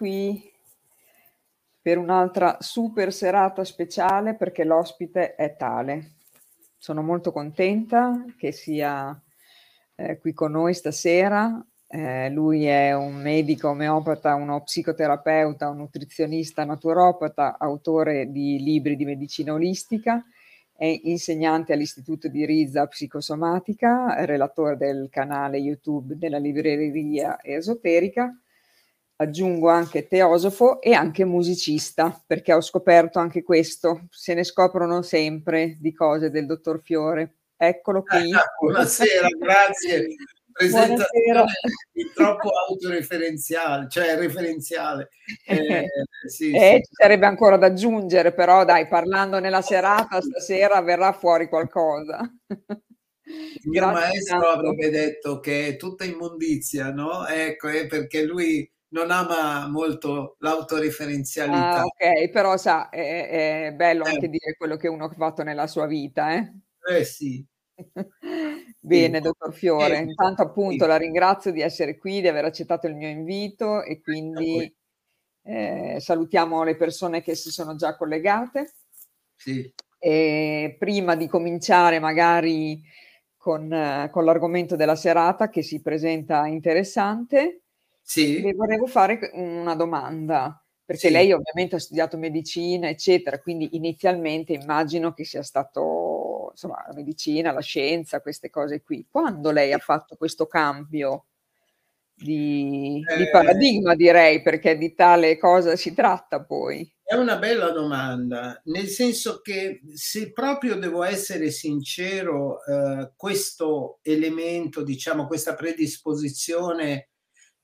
qui per un'altra super serata speciale perché l'ospite è tale. Sono molto contenta che sia eh, qui con noi stasera. Eh, lui è un medico omeopata, uno psicoterapeuta, un nutrizionista naturopata, autore di libri di medicina olistica, è insegnante all'Istituto di Rizza Psicosomatica, relatore del canale YouTube della libreria esoterica aggiungo anche teosofo e anche musicista, perché ho scoperto anche questo, se ne scoprono sempre di cose del dottor Fiore. Eccolo qui. Ah, buonasera, grazie. Presentazione troppo autoreferenziale, cioè referenziale. Eh, sì, eh, sì. Ci sarebbe ancora da aggiungere, però dai, parlando nella serata stasera verrà fuori qualcosa. Il mio Grazie maestro tanto. avrebbe detto che è tutta immondizia, no? Ecco, è perché lui non ama molto l'autoreferenzialità. Ah, ok, però sa, è, è bello eh. anche dire quello che uno ha fatto nella sua vita, eh? Eh sì. Bene, sì. dottor Fiore, eh, intanto appunto sì. la ringrazio di essere qui, di aver accettato il mio invito e quindi eh, salutiamo le persone che si sono già collegate. Sì. E prima di cominciare magari con, con l'argomento della serata che si presenta interessante, sì. Le volevo fare una domanda, perché sì. lei ovviamente ha studiato medicina, eccetera, quindi inizialmente immagino che sia stato, insomma, la medicina, la scienza, queste cose qui. Quando lei ha fatto questo cambio di, eh, di paradigma, direi, perché di tale cosa si tratta poi? È una bella domanda, nel senso che se proprio devo essere sincero, eh, questo elemento, diciamo, questa predisposizione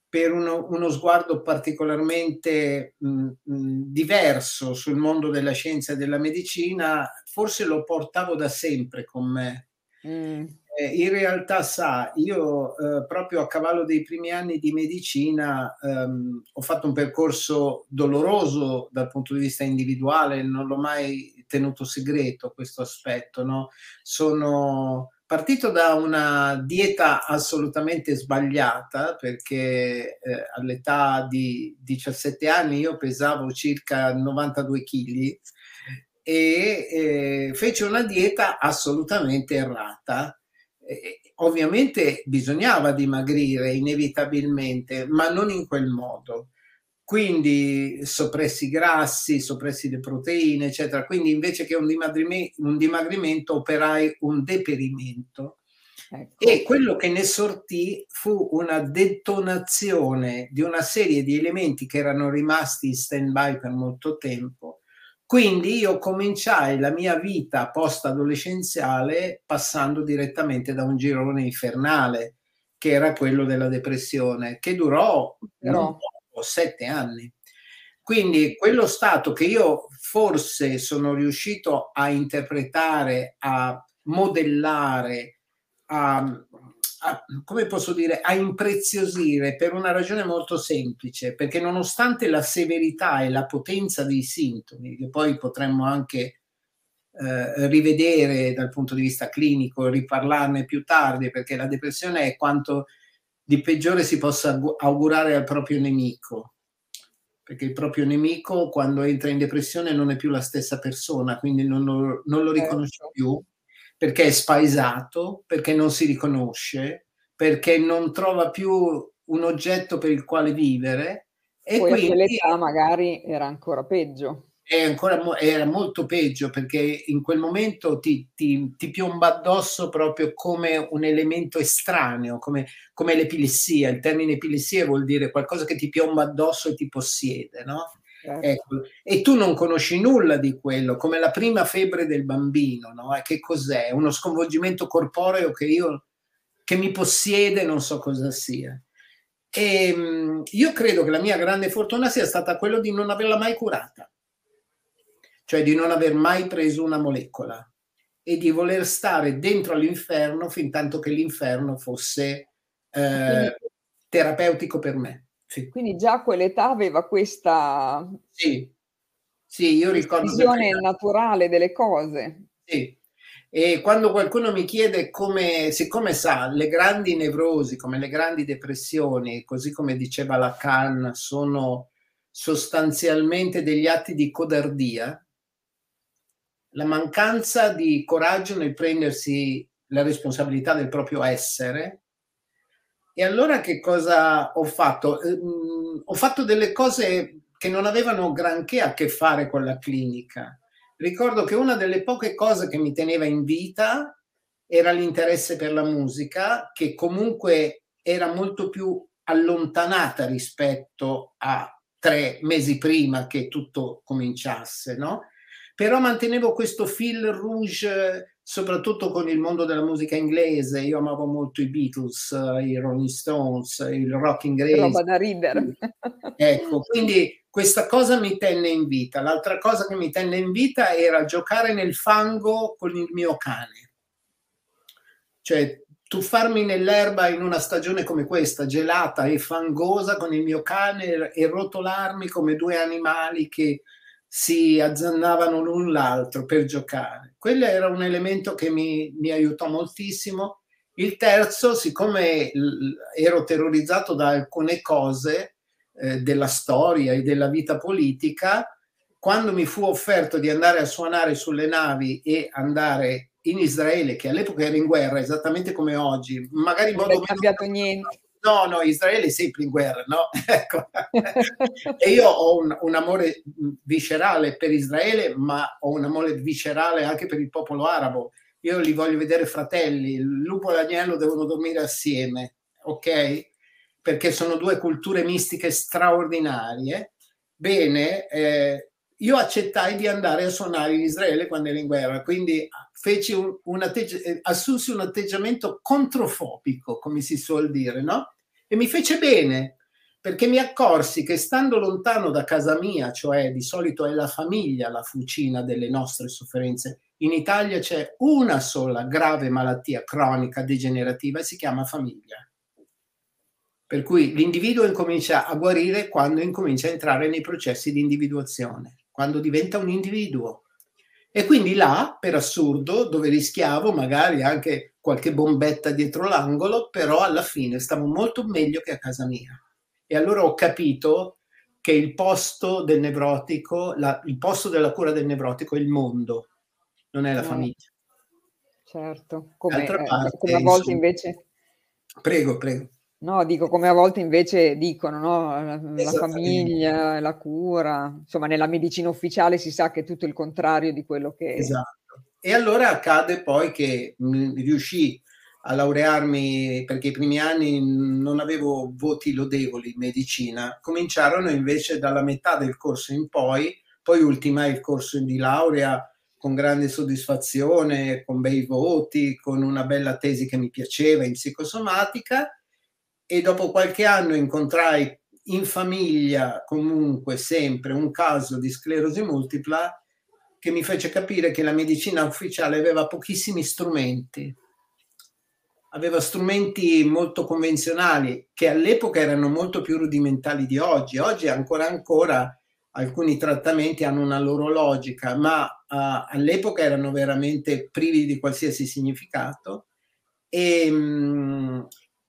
per uno, uno sguardo particolarmente mh, mh, diverso sul mondo della scienza e della medicina, forse lo portavo da sempre con me. Mm. Eh, in realtà, sa, io eh, proprio a cavallo dei primi anni di medicina ehm, ho fatto un percorso doloroso dal punto di vista individuale, non l'ho mai tenuto segreto questo aspetto. No? Sono partito da una dieta assolutamente sbagliata perché eh, all'età di 17 anni io pesavo circa 92 kg e eh, fece una dieta assolutamente errata. Eh, ovviamente bisognava dimagrire inevitabilmente, ma non in quel modo quindi soppressi grassi, soppressi le proteine, eccetera. Quindi invece che un dimagrimento, un dimagrimento operai un deperimento. Ecco. E quello che ne sortì fu una detonazione di una serie di elementi che erano rimasti in stand-by per molto tempo. Quindi io cominciai la mia vita post-adolescenziale passando direttamente da un girone infernale, che era quello della depressione, che durò no o sette anni. Quindi quello stato che io forse sono riuscito a interpretare, a modellare, a, a, come posso dire, a impreziosire per una ragione molto semplice, perché nonostante la severità e la potenza dei sintomi, che poi potremmo anche eh, rivedere dal punto di vista clinico, riparlarne più tardi, perché la depressione è quanto di peggiore si possa augurare al proprio nemico, perché il proprio nemico quando entra in depressione non è più la stessa persona, quindi non lo, non lo riconosce certo. più, perché è spaesato, perché non si riconosce, perché non trova più un oggetto per il quale vivere. E Poi quindi, a quell'età magari era ancora peggio è ancora, era molto peggio perché in quel momento ti, ti, ti, piomba addosso proprio come un elemento estraneo, come, come, l'epilessia. Il termine epilessia vuol dire qualcosa che ti piomba addosso e ti possiede, no? Certo. Ecco. E tu non conosci nulla di quello, come la prima febbre del bambino, no? E che cos'è? Uno sconvolgimento corporeo che io che mi possiede, non so cosa sia. E ehm, io credo che la mia grande fortuna sia stata quello di non averla mai curata cioè di non aver mai preso una molecola e di voler stare dentro all'inferno fin tanto che l'inferno fosse eh, terapeutico per me. Sì. Quindi già a quell'età aveva questa sì. Sì, io ricordo visione naturale delle cose. Sì. E quando qualcuno mi chiede come, siccome sa, le grandi nevrosi, come le grandi depressioni, così come diceva Lacan, sono sostanzialmente degli atti di codardia, la mancanza di coraggio nel prendersi la responsabilità del proprio essere. E allora che cosa ho fatto? Eh, ho fatto delle cose che non avevano granché a che fare con la clinica. Ricordo che una delle poche cose che mi teneva in vita era l'interesse per la musica, che comunque era molto più allontanata rispetto a tre mesi prima che tutto cominciasse, no? Però mantenevo questo fil rouge soprattutto con il mondo della musica inglese. Io amavo molto i Beatles, i Rolling Stones, il rock inglese. Roba da ridere. ecco, quindi questa cosa mi tenne in vita. L'altra cosa che mi tenne in vita era giocare nel fango con il mio cane. Cioè, tuffarmi nell'erba in una stagione come questa, gelata e fangosa con il mio cane e rotolarmi come due animali che si azzannavano l'un l'altro per giocare. Quello era un elemento che mi, mi aiutò moltissimo. Il terzo, siccome ero terrorizzato da alcune cose eh, della storia e della vita politica, quando mi fu offerto di andare a suonare sulle navi e andare in Israele, che all'epoca era in guerra, esattamente come oggi, magari in modo... Non è cambiato meno... niente. No, no, Israele è sempre in guerra, no? ecco. e io ho un, un, amore viscerale per Israele, ma ho un amore viscerale anche per il popolo arabo. Io li voglio vedere fratelli, il lupo e l'agnello devono dormire assieme, ok? Perché sono due culture mistiche straordinarie. Bene, eh, io accettai di andare a suonare in Israele quando ero in guerra, quindi feci un, un atteggi- assunsi un atteggiamento controfobico, come si suol dire, no? E mi fece bene, perché mi accorsi che stando lontano da casa mia, cioè di solito è la famiglia la fucina delle nostre sofferenze, in Italia c'è una sola grave malattia cronica degenerativa e si chiama famiglia. Per cui l'individuo incomincia a guarire quando incomincia a entrare nei processi di individuazione quando diventa un individuo. E quindi là, per assurdo, dove rischiavo magari anche qualche bombetta dietro l'angolo, però alla fine stavo molto meglio che a casa mia. E allora ho capito che il posto del nevrotico, la, il posto della cura del nevrotico è il mondo, non è la no. famiglia. Certo, come, eh, parte, come a volte insomma, invece... Prego, prego. No, dico come a volte invece dicono, no? La, la famiglia, la cura, insomma nella medicina ufficiale si sa che è tutto il contrario di quello che... Esatto. E allora accade poi che mh, riuscì a laurearmi perché i primi anni non avevo voti lodevoli in medicina, cominciarono invece dalla metà del corso in poi, poi ultimai il corso di laurea con grande soddisfazione, con bei voti, con una bella tesi che mi piaceva in psicosomatica e dopo qualche anno incontrai in famiglia comunque sempre un caso di sclerosi multipla che mi fece capire che la medicina ufficiale aveva pochissimi strumenti. Aveva strumenti molto convenzionali che all'epoca erano molto più rudimentali di oggi. Oggi ancora ancora alcuni trattamenti hanno una loro logica, ma uh, all'epoca erano veramente privi di qualsiasi significato. E, um,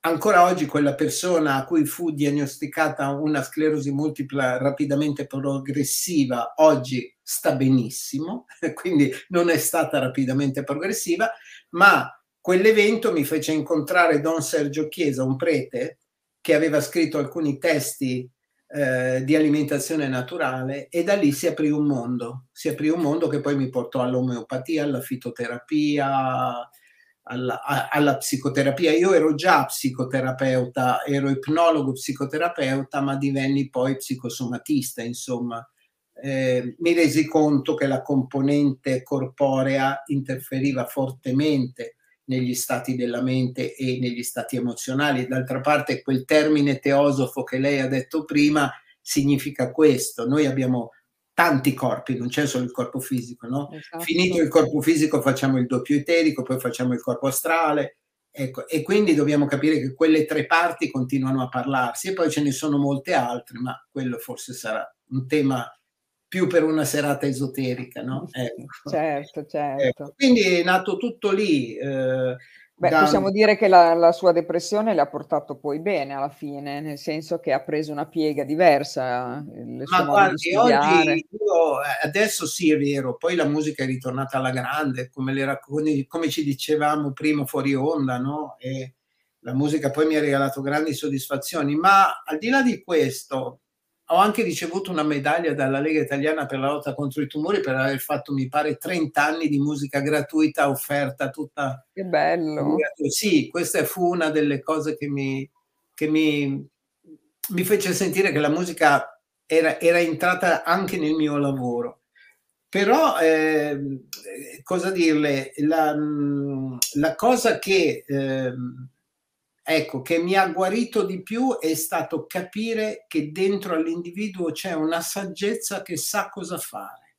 ancora oggi quella persona a cui fu diagnosticata una sclerosi multipla rapidamente progressiva oggi sta benissimo, quindi non è stata rapidamente progressiva, ma quell'evento mi fece incontrare Don Sergio Chiesa, un prete che aveva scritto alcuni testi eh, di alimentazione naturale e da lì si aprì un mondo, si aprì un mondo che poi mi portò all'omeopatia, alla fitoterapia, alla, alla, psicoterapia. Io ero già psicoterapeuta, ero ipnologo psicoterapeuta, ma divenni poi psicosomatista, insomma. Eh, mi resi conto che la componente corporea interferiva fortemente negli stati della mente e negli stati emozionali. D'altra parte, quel termine teosofo che lei ha detto prima significa questo. Noi abbiamo tanti corpi, non c'è solo il corpo fisico, no? Esatto. Finito il corpo fisico facciamo il doppio eterico, poi facciamo il corpo astrale, ecco, e quindi dobbiamo capire che quelle tre parti continuano a parlarsi e poi ce ne sono molte altre, ma quello forse sarà un tema più per una serata esoterica, no? Ecco. Certo, certo. Ecco. Quindi è nato tutto lì. Eh, Beh, da... possiamo dire che la, la, sua depressione le ha portato poi bene alla fine, nel senso che ha preso una piega diversa. Ma guardi, oggi io, adesso sì è vero, poi la musica è ritornata alla grande, come, le, come ci dicevamo prima fuori onda, no? E la musica poi mi ha regalato grandi soddisfazioni, ma al di là di questo, ho anche ricevuto una medaglia dalla Lega Italiana per la lotta contro i tumori per aver fatto, mi pare, 30 anni di musica gratuita offerta tutta. Che bello! Sì, questa fu una delle cose che mi, che mi, mi fece sentire che la musica era, era, entrata anche nel mio lavoro. Però, eh, cosa dirle, la, la cosa che... Eh, ecco, che mi ha guarito di più è stato capire che dentro all'individuo c'è una saggezza che sa cosa fare.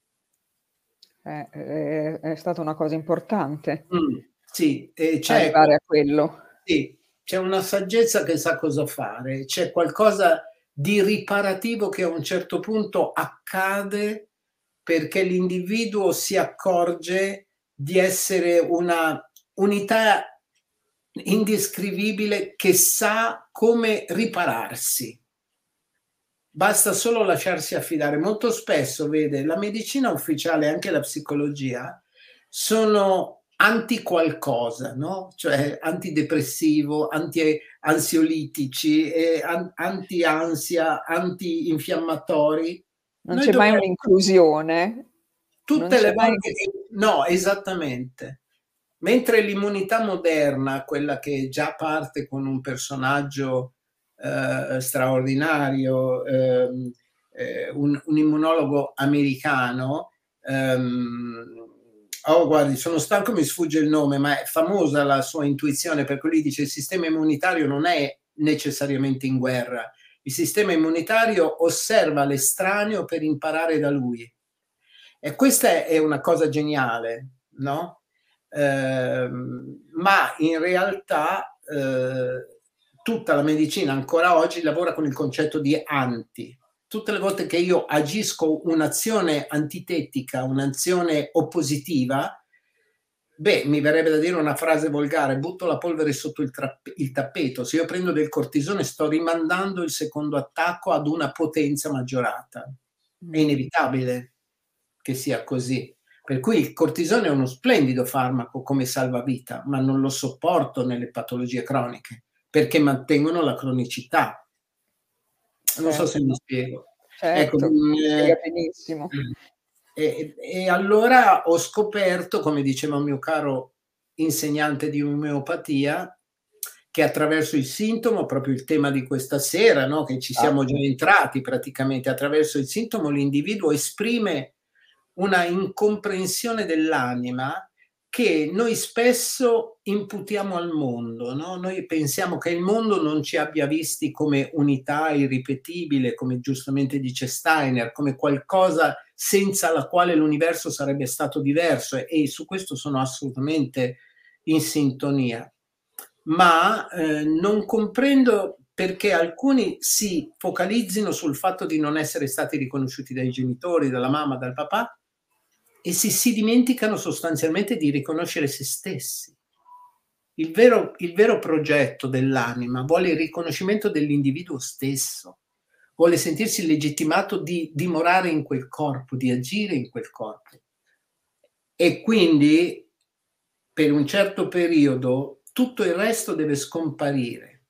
Eh, è, è stata una cosa importante. Mm, sì, e c'è, arrivare a quello. Sì, c'è una saggezza che sa cosa fare, c'è qualcosa di riparativo che a un certo punto accade perché l'individuo si accorge di essere una unità indescrivibile che sa come ripararsi. Basta solo lasciarsi affidare. Molto spesso, vede, la medicina ufficiale e anche la psicologia sono anti qualcosa, no? Cioè antidepressivo, anti-ansiolitici, eh, anti-ansia, anti-infiammatori. Non Noi c'è mai un'inclusione. Tutte le volte mai... No, esattamente. Mentre l'immunità moderna, quella che già parte con un personaggio eh, straordinario, ehm, eh, un, un, immunologo americano, ehm, oh guardi, sono stanco, mi sfugge il nome, ma è famosa la sua intuizione, per cui lui dice il sistema immunitario non è necessariamente in guerra, il sistema immunitario osserva l'estraneo per imparare da lui. E questa è una cosa geniale, no? Ehm, ma in realtà eh, tutta la medicina ancora oggi lavora con il concetto di anti. Tutte le volte che io agisco un'azione antitetica, un'azione oppositiva, beh, mi verrebbe da dire una frase volgare, butto la polvere sotto il, trapp- il tappeto. Se io prendo del cortisone sto rimandando il secondo attacco ad una potenza maggiorata. È inevitabile che sia così. Per cui il cortisone è uno splendido farmaco come salvavita, ma non lo sopporto nelle patologie croniche perché mantengono la cronicità. Non certo. so se mi spiego. Certo, ecco, mm, eh, benissimo. Mm. E, e, allora ho scoperto, come diceva un mio caro insegnante di omeopatia, che attraverso il sintomo, proprio il tema di questa sera, no? che ci siamo ah. già entrati praticamente, attraverso il sintomo l'individuo esprime una incomprensione dell'anima che noi spesso imputiamo al mondo, no? noi pensiamo che il mondo non ci abbia visti come unità irripetibile, come giustamente dice Steiner, come qualcosa senza la quale l'universo sarebbe stato diverso e, su questo sono assolutamente in sintonia. Ma eh, non comprendo perché alcuni si focalizzino sul fatto di non essere stati riconosciuti dai genitori, dalla mamma, dal papà, e si, si dimenticano sostanzialmente di riconoscere se stessi. Il vero, il vero progetto dell'anima vuole il riconoscimento dell'individuo stesso, vuole sentirsi legittimato di dimorare in quel corpo, di agire in quel corpo. E quindi per un certo periodo tutto il resto deve scomparire.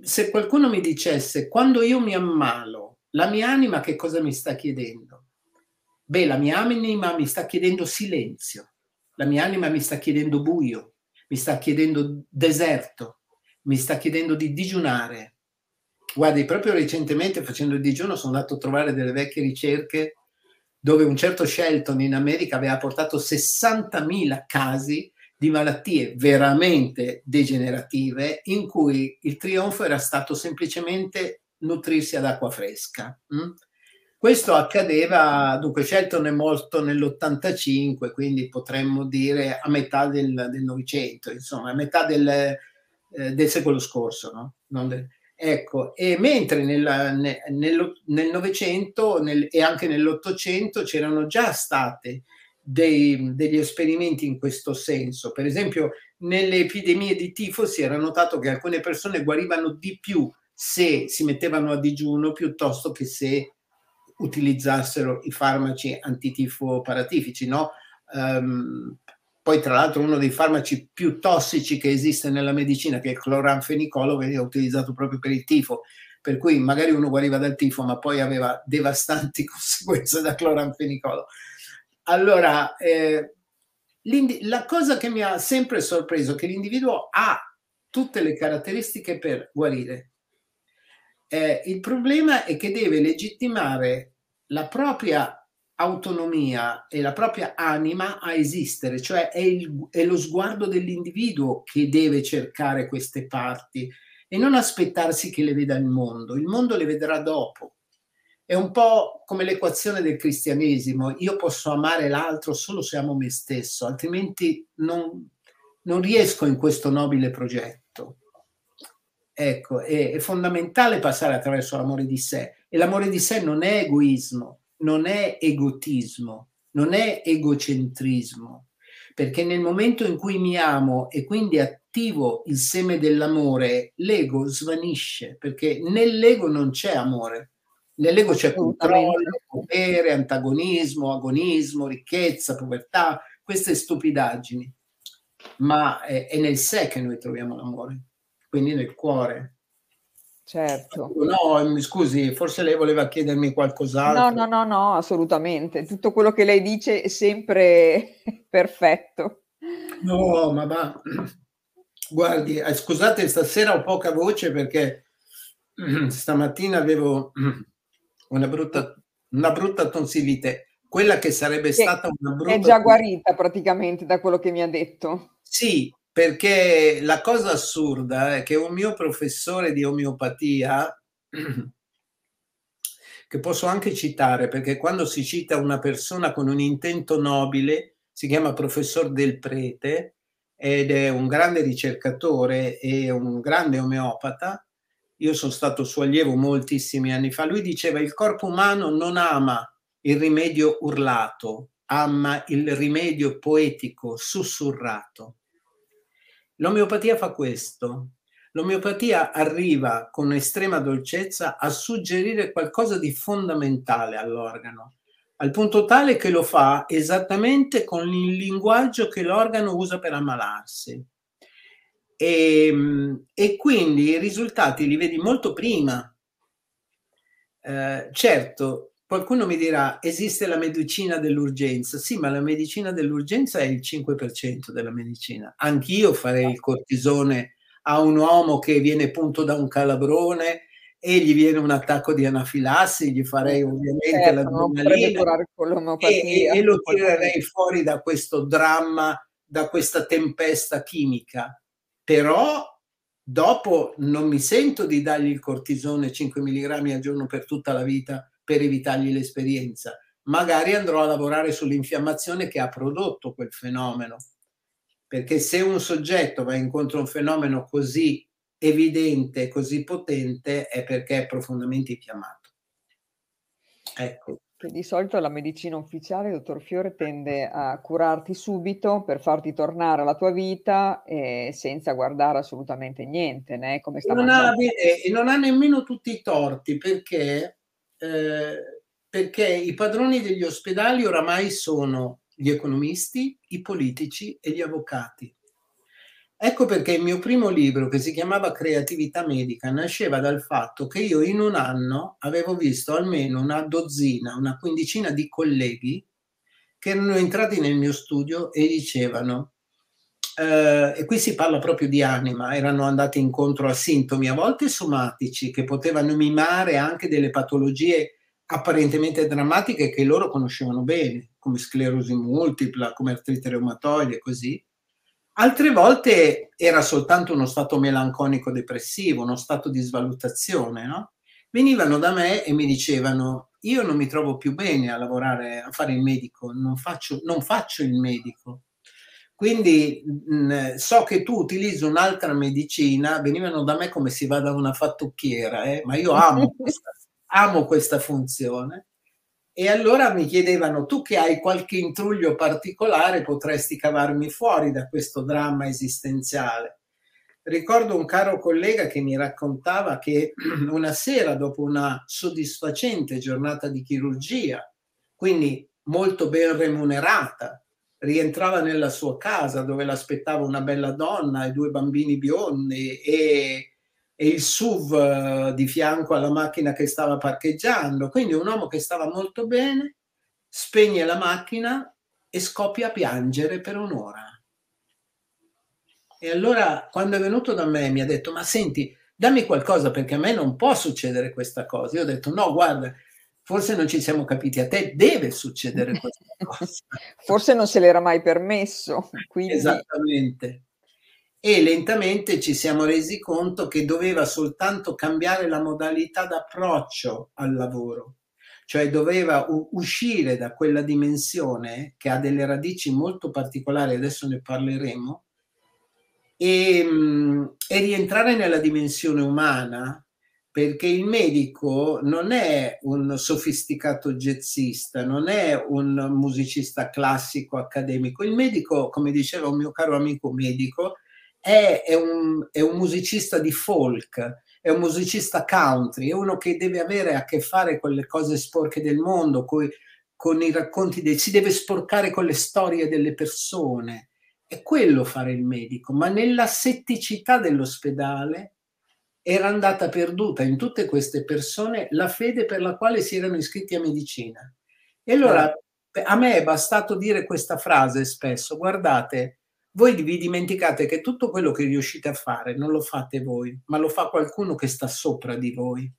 Se qualcuno mi dicesse quando io mi ammalo, la mia anima che cosa mi sta chiedendo? Beh, la mia anima mi sta chiedendo silenzio, la mia anima mi sta chiedendo buio, mi sta chiedendo deserto, mi sta chiedendo di digiunare. Guardi, proprio recentemente facendo il digiuno sono andato a trovare delle vecchie ricerche dove un certo Shelton in America aveva portato 60.000 casi di malattie veramente degenerative in cui il trionfo era stato semplicemente nutrirsi ad acqua fresca. Mm? Questo accadeva, dunque Shelton è morto nell'85, quindi potremmo dire a metà del, Novecento, insomma, a metà del, eh, del secolo scorso. No? Del, ecco, e mentre nel, nel, nel Novecento e anche nell'Ottocento c'erano già state dei, degli esperimenti in questo senso. Per esempio, nelle epidemie di tifo si era notato che alcune persone guarivano di più se si mettevano a digiuno piuttosto che se utilizzassero i farmaci antitifo paratifici, no? Um, poi tra l'altro uno dei farmaci più tossici che esiste nella medicina, che è il cloranfenicolo, veniva utilizzato proprio per il tifo, per cui magari uno guariva dal tifo ma poi aveva devastanti conseguenze da cloranfenicolo. Allora, eh, la cosa che mi ha sempre sorpreso è che l'individuo ha tutte le caratteristiche per guarire. Eh, il problema è che deve legittimare la propria autonomia e la propria anima a esistere, cioè è, il, è lo sguardo dell'individuo che deve cercare queste parti e non aspettarsi che le veda il mondo, il mondo le vedrà dopo. È un po' come l'equazione del cristianesimo, io posso amare l'altro solo se amo me stesso, altrimenti non, non riesco in questo nobile progetto. Ecco, è, è fondamentale passare attraverso l'amore di sé. E l'amore di sé non è egoismo, non è egotismo, non è egocentrismo, perché nel momento in cui mi amo e quindi attivo il seme dell'amore, l'ego svanisce, perché nell'ego non c'è amore, nell'ego c'è controllo, potere, antagonismo, agonismo, ricchezza, povertà, queste stupidaggini, ma è, è nel sé che noi troviamo l'amore, quindi nel cuore. Certo. No, scusi, forse lei voleva chiedermi qualcos'altro. No, no, no, no, assolutamente. Tutto quello che lei dice è sempre perfetto. No, ma va. Guardi, eh, scusate, stasera ho poca voce perché stamattina avevo una brutta, una brutta tonsillite, quella che sarebbe stata una brutta... È già guarita praticamente da quello che mi ha detto. Sì, perché la cosa assurda è che un mio professore di omeopatia, che posso anche citare, perché quando si cita una persona con un intento nobile, si chiama professor del prete ed è un grande ricercatore e un grande omeopata. Io sono stato suo allievo moltissimi anni fa. Lui diceva il corpo umano non ama il rimedio urlato, ama il rimedio poetico sussurrato. L'omeopatia fa questo. L'omeopatia arriva con estrema dolcezza a suggerire qualcosa di fondamentale all'organo, al punto tale che lo fa esattamente con il linguaggio che l'organo usa per ammalarsi. E, ehm, e quindi i risultati li vedi molto prima. Eh, certo, Qualcuno mi dirà, esiste la medicina dell'urgenza. Sì, ma la medicina dell'urgenza è il 5% della medicina. Anch'io farei il cortisone a un uomo che viene punto da un calabrone e gli viene un attacco di anafilassi, gli farei ovviamente certo, l'adrenalina e, e, lo tirerei fuori da questo dramma, da questa tempesta chimica. Però dopo non mi sento di dargli il cortisone 5 mg al giorno per tutta la vita per evitargli l'esperienza. Magari andrò a lavorare sull'infiammazione che ha prodotto quel fenomeno. Perché se un soggetto va incontro a un fenomeno così evidente, così potente, è perché è profondamente infiammato. Ecco. Che di solito la medicina ufficiale, dottor Fiore, tende a curarti subito per farti tornare alla tua vita eh, senza guardare assolutamente niente, né? come sta non ha, e non ha nemmeno tutti i torti perché eh, perché i padroni degli ospedali oramai sono gli economisti, i politici e gli avvocati. Ecco perché il mio primo libro, che si chiamava Creatività medica, nasceva dal fatto che io in un anno avevo visto almeno una dozzina, una quindicina di colleghi che erano entrati nel mio studio e dicevano eh, e qui si parla proprio di anima, erano andati incontro a sintomi a volte somatici che potevano mimare anche delle patologie apparentemente drammatiche che loro conoscevano bene, come sclerosi multipla, come artrite reumatoide così. Altre volte era soltanto uno stato melanconico depressivo, uno stato di svalutazione, no? Venivano da me e mi dicevano: Io non mi trovo più bene a lavorare, a fare il medico, non faccio, non faccio il medico quindi mh, so che tu utilizzi un'altra medicina, venivano da me come si va da una fattucchiera, eh? ma io amo questa, amo questa funzione. E allora mi chiedevano, tu che hai qualche intruglio particolare, potresti cavarmi fuori da questo dramma esistenziale. Ricordo un caro collega che mi raccontava che una sera, dopo una soddisfacente giornata di chirurgia, quindi molto ben remunerata, rientrava nella sua casa dove l'aspettava una bella donna e due bambini biondi e e il SUV eh, di fianco alla macchina che stava parcheggiando. Quindi un uomo che stava molto bene spegne la macchina e scoppia a piangere per un'ora. E allora quando è venuto da me mi ha detto ma senti dammi qualcosa perché a me non può succedere questa cosa. Io ho detto no guarda forse non ci siamo capiti, a te deve succedere questa cosa. forse non se l'era mai permesso. Quindi... Esattamente e lentamente ci siamo resi conto che doveva soltanto cambiare la modalità d'approccio al lavoro, cioè doveva uscire da quella dimensione che ha delle radici molto particolari, adesso ne parleremo, e, mm, e rientrare nella dimensione umana perché il medico non è un sofisticato jazzista, non è un musicista classico accademico. Il medico, come diceva un mio caro amico medico, è, è, un, è un musicista di folk, è un musicista country, è uno che deve avere a che fare con le cose sporche del mondo, coi, con i racconti dei... si deve sporcare con le storie delle persone. È quello fare il medico, ma nella setticità dell'ospedale era andata perduta in tutte queste persone la fede per la quale si erano iscritti a medicina. E allora a me è bastato dire questa frase spesso, guardate, voi vi dimenticate che tutto quello che riuscite a fare non lo fate voi, ma lo fa qualcuno che sta sopra di voi.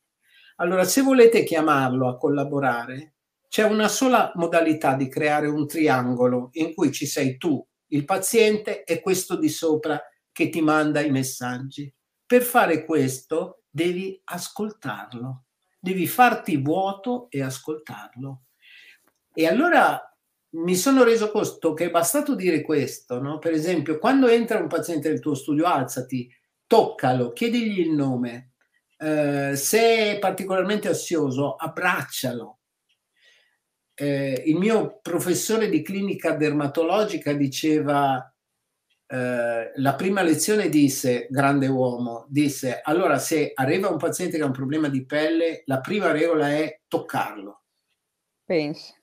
Allora, se volete chiamarlo a collaborare, c'è una sola modalità di creare un triangolo in cui ci sei tu, il paziente e questo di sopra che ti manda i messaggi. Per fare questo devi ascoltarlo, devi farti vuoto e ascoltarlo. E allora mi sono reso conto che è bastato dire questo, no? per esempio, quando entra un paziente nel tuo studio, alzati, toccalo, chiedigli il nome, eh, se è particolarmente ansioso, abbraccialo. Eh, il mio professore di clinica dermatologica diceva, eh, la prima lezione disse, grande uomo, disse, allora se arriva un paziente che ha un problema di pelle, la prima regola è toccarlo. Pensi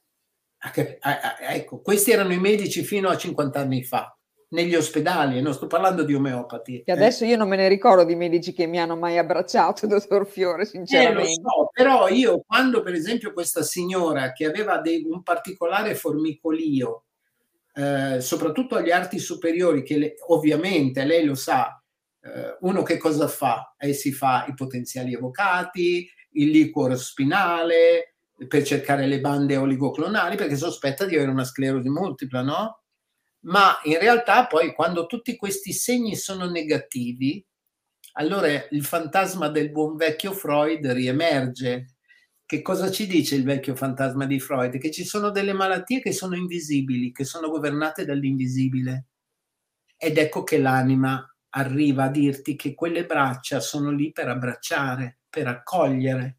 Ecco, questi erano i medici fino a 50 anni fa, negli ospedali, e non sto parlando di omeopati. E adesso eh. io non me ne ricordo di medici che mi hanno mai abbracciato, dottor Fiore, sinceramente. Eh, so, però io quando per esempio questa signora che aveva dei, un particolare formicolio, eh, soprattutto agli arti superiori, che le, ovviamente lei lo sa, eh, uno che cosa fa? E si fa i potenziali evocati, il liquor spinale, per cercare le bande oligoclonali perché sospetta di avere una sclerosi multipla, no? Ma in realtà poi quando tutti questi segni sono negativi, allora il fantasma del buon vecchio Freud riemerge. Che cosa ci dice il vecchio fantasma di Freud? Che ci sono delle malattie che sono invisibili, che sono governate dall'invisibile. Ed ecco che l'anima arriva a dirti che quelle braccia sono lì per abbracciare, per accogliere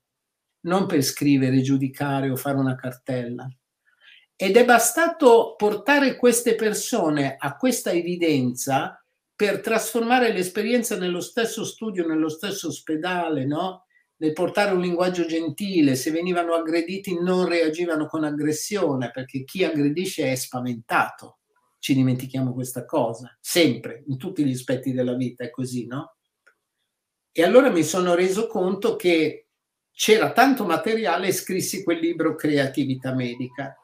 non per scrivere, giudicare o fare una cartella. Ed è bastato portare queste persone a questa evidenza per trasformare l'esperienza nello stesso studio, nello stesso ospedale, no? Nel portare un linguaggio gentile, se venivano aggrediti non reagivano con aggressione, perché chi aggredisce è spaventato. Ci dimentichiamo questa cosa, sempre, in tutti gli aspetti della vita è così, no? E allora mi sono reso conto che c'era tanto materiale e scrissi quel libro Creatività Medica.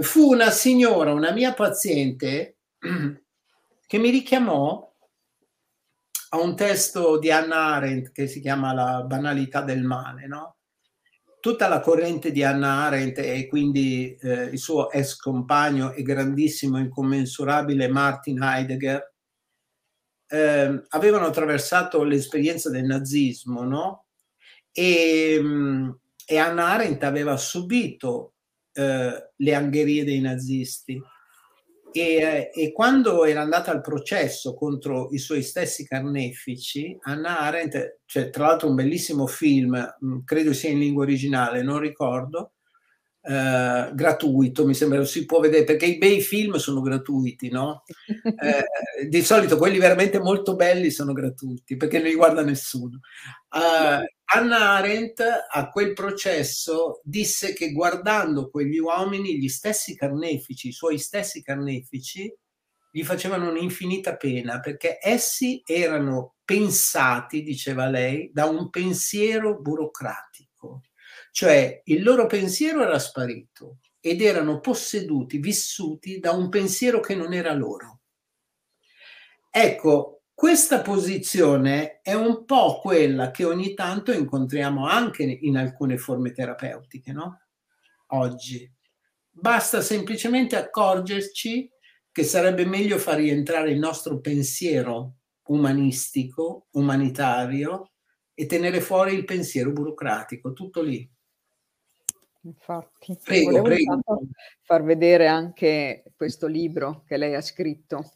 Fu una signora, una mia paziente, che mi richiamò a un testo di Hannah Arendt che si chiama La banalità del male, no? Tutta la corrente di Hannah Arendt e quindi eh, il suo ex compagno e grandissimo, incommensurabile Martin Heidegger eh, avevano attraversato l'esperienza del nazismo, no? e, ehm, e Anna Arendt aveva subito eh, le angherie dei nazisti e, e, quando era andata al processo contro i suoi stessi carnefici, Anna Arendt, cioè, tra l'altro un bellissimo film, mm, credo sia in lingua originale, non ricordo, eh, gratuito, mi sembra, si può vedere, perché i bei film sono gratuiti, no? Eh, di solito quelli veramente molto belli sono gratuiti, perché non li guarda nessuno. Uh, Anna Arendt a quel processo disse che guardando quegli uomini, gli stessi carnefici, i suoi stessi carnefici, gli facevano un'infinita pena perché essi erano pensati, diceva lei, da un pensiero burocratico, cioè il loro pensiero era sparito ed erano posseduti, vissuti da un pensiero che non era loro. Ecco, questa posizione è un po' quella che ogni tanto incontriamo anche in alcune forme terapeutiche, no? Oggi. Basta semplicemente accorgerci che sarebbe meglio far rientrare il nostro pensiero umanistico, umanitario e tenere fuori il pensiero burocratico, tutto lì. Infatti, prego, prego. far vedere anche questo libro che lei ha scritto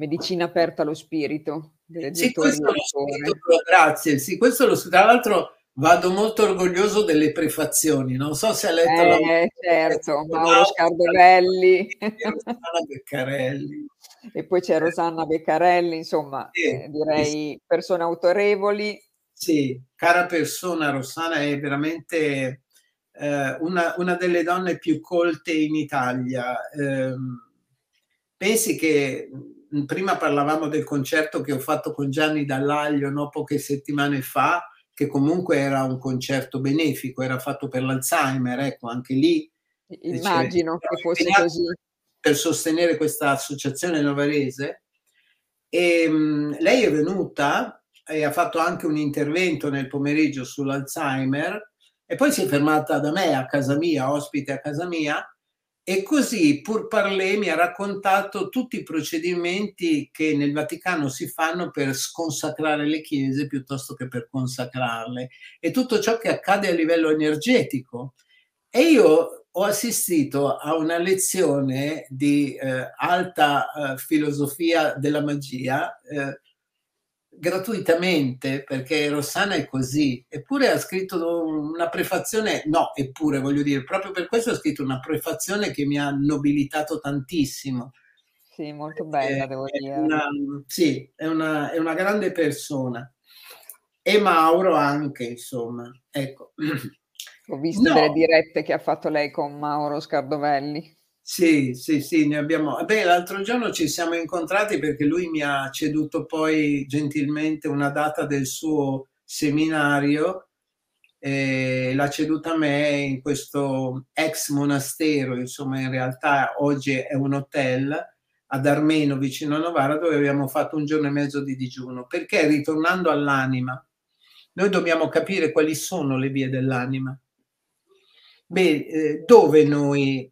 Medicina aperta allo spirito. Sì, questo l'ho scritto, grazie. Sì, questo lo tra l'altro vado molto orgoglioso delle prefazioni. Non so se ha letto eh, la... certo, Mauro Scardovelli. Rosanna Beccarelli. E poi c'è Rosanna Beccarelli, insomma, sì, eh, direi sì. persone autorevoli. Sì, cara persona, Rosanna è veramente eh, una, una, delle donne più colte in Italia. Eh, pensi che prima parlavamo del concerto che ho fatto con Gianni Dall'Aglio no, poche settimane fa, che comunque era un concerto benefico, era fatto per l'Alzheimer, ecco, anche lì. Immagino dice, che fosse così. Per sostenere questa associazione novarese. E, mh, lei è venuta e ha fatto anche un intervento nel pomeriggio sull'Alzheimer e poi si è fermata da me a casa mia, ospite a casa mia, e così Pur Parlé mi ha raccontato tutti i procedimenti che nel Vaticano si fanno per sconsacrare le chiese piuttosto che per consacrarle e tutto ciò che accade a livello energetico. E io ho assistito a una lezione di eh, alta eh, filosofia della magia eh, gratuitamente perché Rossana è così, eppure ha scritto una prefazione, no, eppure voglio dire, proprio per questo ha scritto una prefazione che mi ha nobilitato tantissimo. Sì, molto bella, è, devo dire. Una, sì, è una, è una grande persona. E Mauro anche, insomma, ecco. Ho visto no. delle dirette che ha fatto lei con Mauro Scardovelli. Sì, sì, sì, ne abbiamo. Beh, l'altro giorno ci siamo incontrati perché lui mi ha ceduto poi gentilmente una data del suo seminario e l'ha ceduta a me in questo ex monastero, insomma, in realtà oggi è un hotel ad Armeno vicino a Novara dove abbiamo fatto un giorno e mezzo di digiuno perché ritornando all'anima noi dobbiamo capire quali sono le vie dell'anima. Beh, eh, dove noi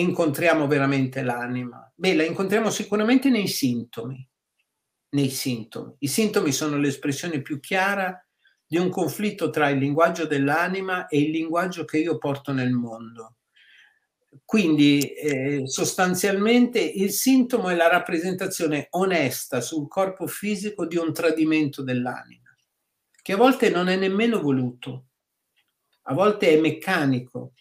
incontriamo veramente l'anima? Beh, la incontriamo sicuramente nei sintomi. Nei sintomi. I sintomi sono l'espressione più chiara di un conflitto tra il linguaggio dell'anima e il linguaggio che io porto nel mondo. Quindi eh, sostanzialmente il sintomo è la rappresentazione onesta sul corpo fisico di un tradimento dell'anima, che a volte non è nemmeno voluto, a volte è meccanico,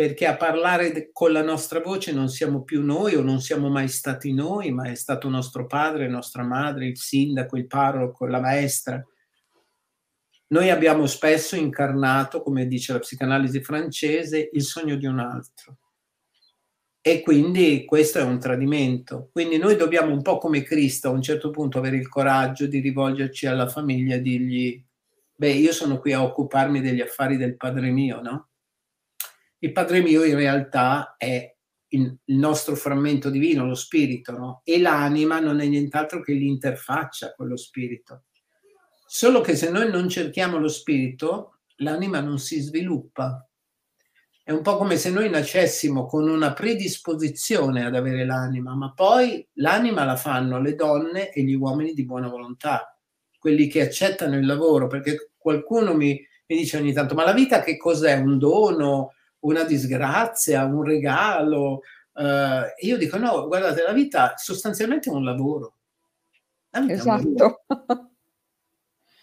perché a parlare con la nostra voce non siamo più noi o non siamo mai stati noi, ma è stato nostro padre, nostra madre, il sindaco, il parroco, la maestra. Noi abbiamo spesso incarnato, come dice la psicanalisi francese, il sogno di un altro. E quindi questo è un tradimento. Quindi noi dobbiamo un po' come Cristo a un certo punto avere il coraggio di rivolgerci alla famiglia e dirgli, beh, io sono qui a occuparmi degli affari del Padre mio, no? Il Padre mio in realtà è il, nostro frammento divino, lo spirito, no? e l'anima non è nient'altro che l'interfaccia con lo spirito. Solo che se noi non cerchiamo lo spirito, l'anima non si sviluppa. È un po' come se noi nascessimo con una predisposizione ad avere l'anima, ma poi l'anima la fanno le donne e gli uomini di buona volontà, quelli che accettano il lavoro, perché qualcuno mi, mi dice ogni tanto, ma la vita che cos'è? Un dono? Una disgrazia, un regalo. Uh, io dico no, guardate, la vita sostanzialmente è un lavoro. Vita esatto. È un lavoro.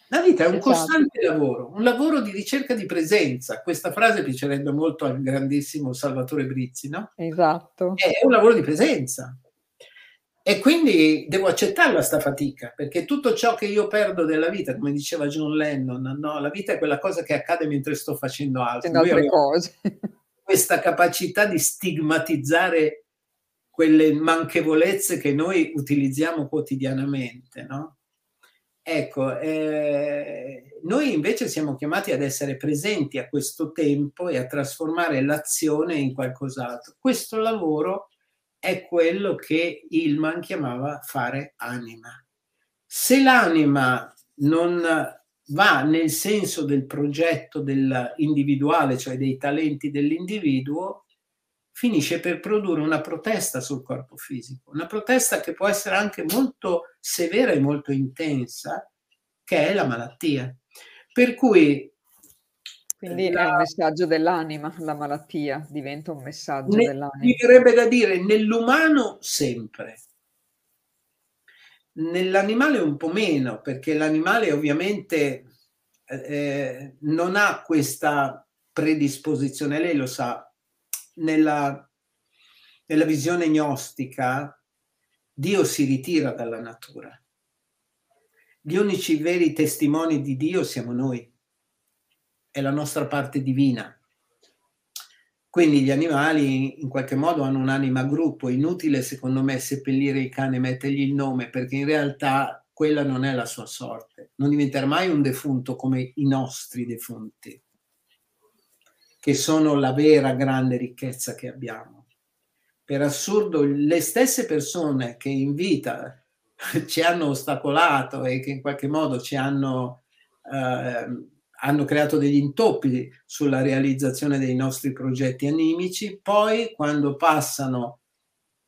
La vita è un esatto. costante lavoro, un lavoro di ricerca di presenza. Questa frase piacerebbe molto al grandissimo Salvatore Brizzi, no? Esatto. È un lavoro di presenza. E quindi devo accettarla sta fatica, perché tutto ciò che io perdo della vita, come diceva John Lennon, no, la vita è quella cosa che accade mentre sto facendo altro. Altre cose. Questa capacità di stigmatizzare quelle manchevolezze che noi utilizziamo quotidianamente, no? Ecco, eh, noi invece siamo chiamati ad essere presenti a questo tempo e a trasformare l'azione in qualcos'altro. Questo lavoro è quello che Hillman chiamava fare anima. Se l'anima non va nel senso del progetto dell'individuale, cioè dei talenti dell'individuo, finisce per produrre una protesta sul corpo fisico, una protesta che può essere anche molto severa e molto intensa, che è la malattia. Per cui quindi la, è il messaggio dell'anima, la malattia diventa un messaggio ne, dell'anima. Mi verrebbe da dire nell'umano sempre. Nell'animale un po' meno, perché l'animale ovviamente eh, non ha questa predisposizione, lei lo sa, nella, nella visione gnostica Dio si ritira dalla natura. Gli unici veri testimoni di Dio siamo noi è la nostra parte divina. Quindi gli animali in qualche modo hanno un'anima gruppo, inutile secondo me seppellire il cane e mettergli il nome, perché in realtà quella non è la sua sorte. Non diventerà mai un defunto come i nostri defunti, che sono la vera grande ricchezza che abbiamo. Per assurdo, le stesse persone che in vita ci hanno ostacolato e che in qualche modo ci hanno eh, hanno creato degli intoppi sulla realizzazione dei nostri progetti animici, poi quando passano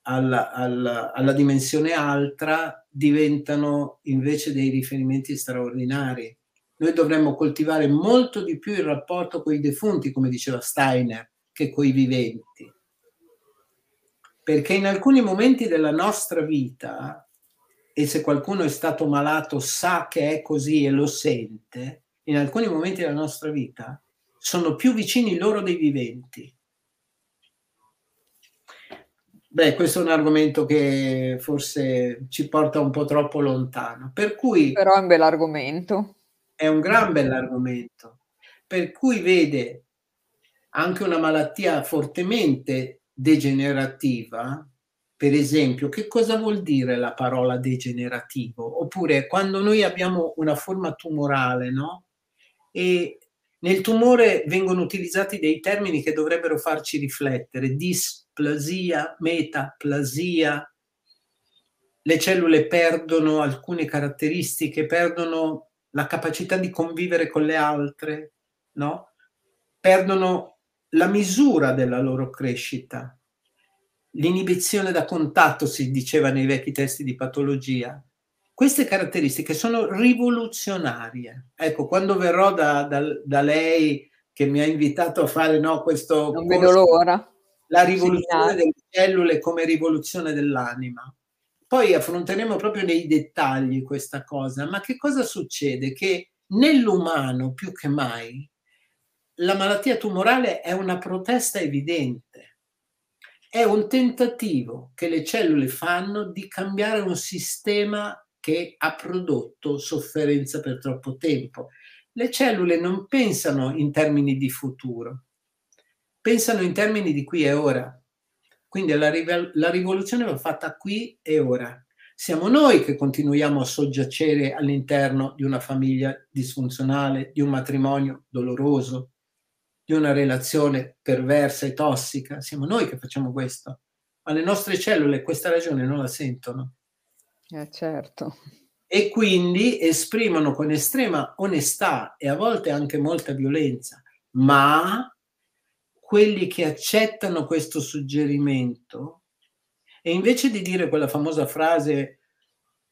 alla, alla, alla dimensione altra diventano invece dei riferimenti straordinari. Noi dovremmo coltivare molto di più il rapporto con i defunti, come diceva Steiner, che con i viventi. Perché in alcuni momenti della nostra vita, e se qualcuno è stato malato sa che è così e lo sente, in alcuni momenti della nostra vita sono più vicini loro dei viventi. Beh, questo è un argomento che forse ci porta un po' troppo lontano. Per cui, Però è un bel argomento. È un gran bell'argomento. Per cui vede anche una malattia fortemente degenerativa, per esempio, che cosa vuol dire la parola degenerativo? Oppure quando noi abbiamo una forma tumorale, no? E nel tumore vengono utilizzati dei termini che dovrebbero farci riflettere, displasia, metaplasia, le cellule perdono alcune caratteristiche, perdono la capacità di convivere con le altre, no? perdono la misura della loro crescita. L'inibizione da contatto, si diceva nei vecchi testi di patologia, queste caratteristiche sono rivoluzionarie. Ecco, quando verrò da, da, da lei che mi ha invitato a fare no, questo... Non vedo l'ora. La rivoluzione delle cellule come rivoluzione dell'anima. Poi affronteremo proprio nei dettagli questa cosa, ma che cosa succede? Che nell'umano più che mai la malattia tumorale è una protesta evidente, è un tentativo che le cellule fanno di cambiare un sistema che ha prodotto sofferenza per troppo tempo. Le cellule non pensano in termini di futuro, pensano in termini di qui e ora. Quindi la, la rivoluzione va fatta qui e ora. Siamo noi che continuiamo a soggiacere all'interno di una famiglia disfunzionale, di un matrimonio doloroso, di una relazione perversa e tossica. Siamo noi che facciamo questo. Ma le nostre cellule questa ragione non la sentono. Eh, certo. E quindi esprimono con estrema onestà e a volte anche molta violenza, ma quelli che accettano questo suggerimento e invece di dire quella famosa frase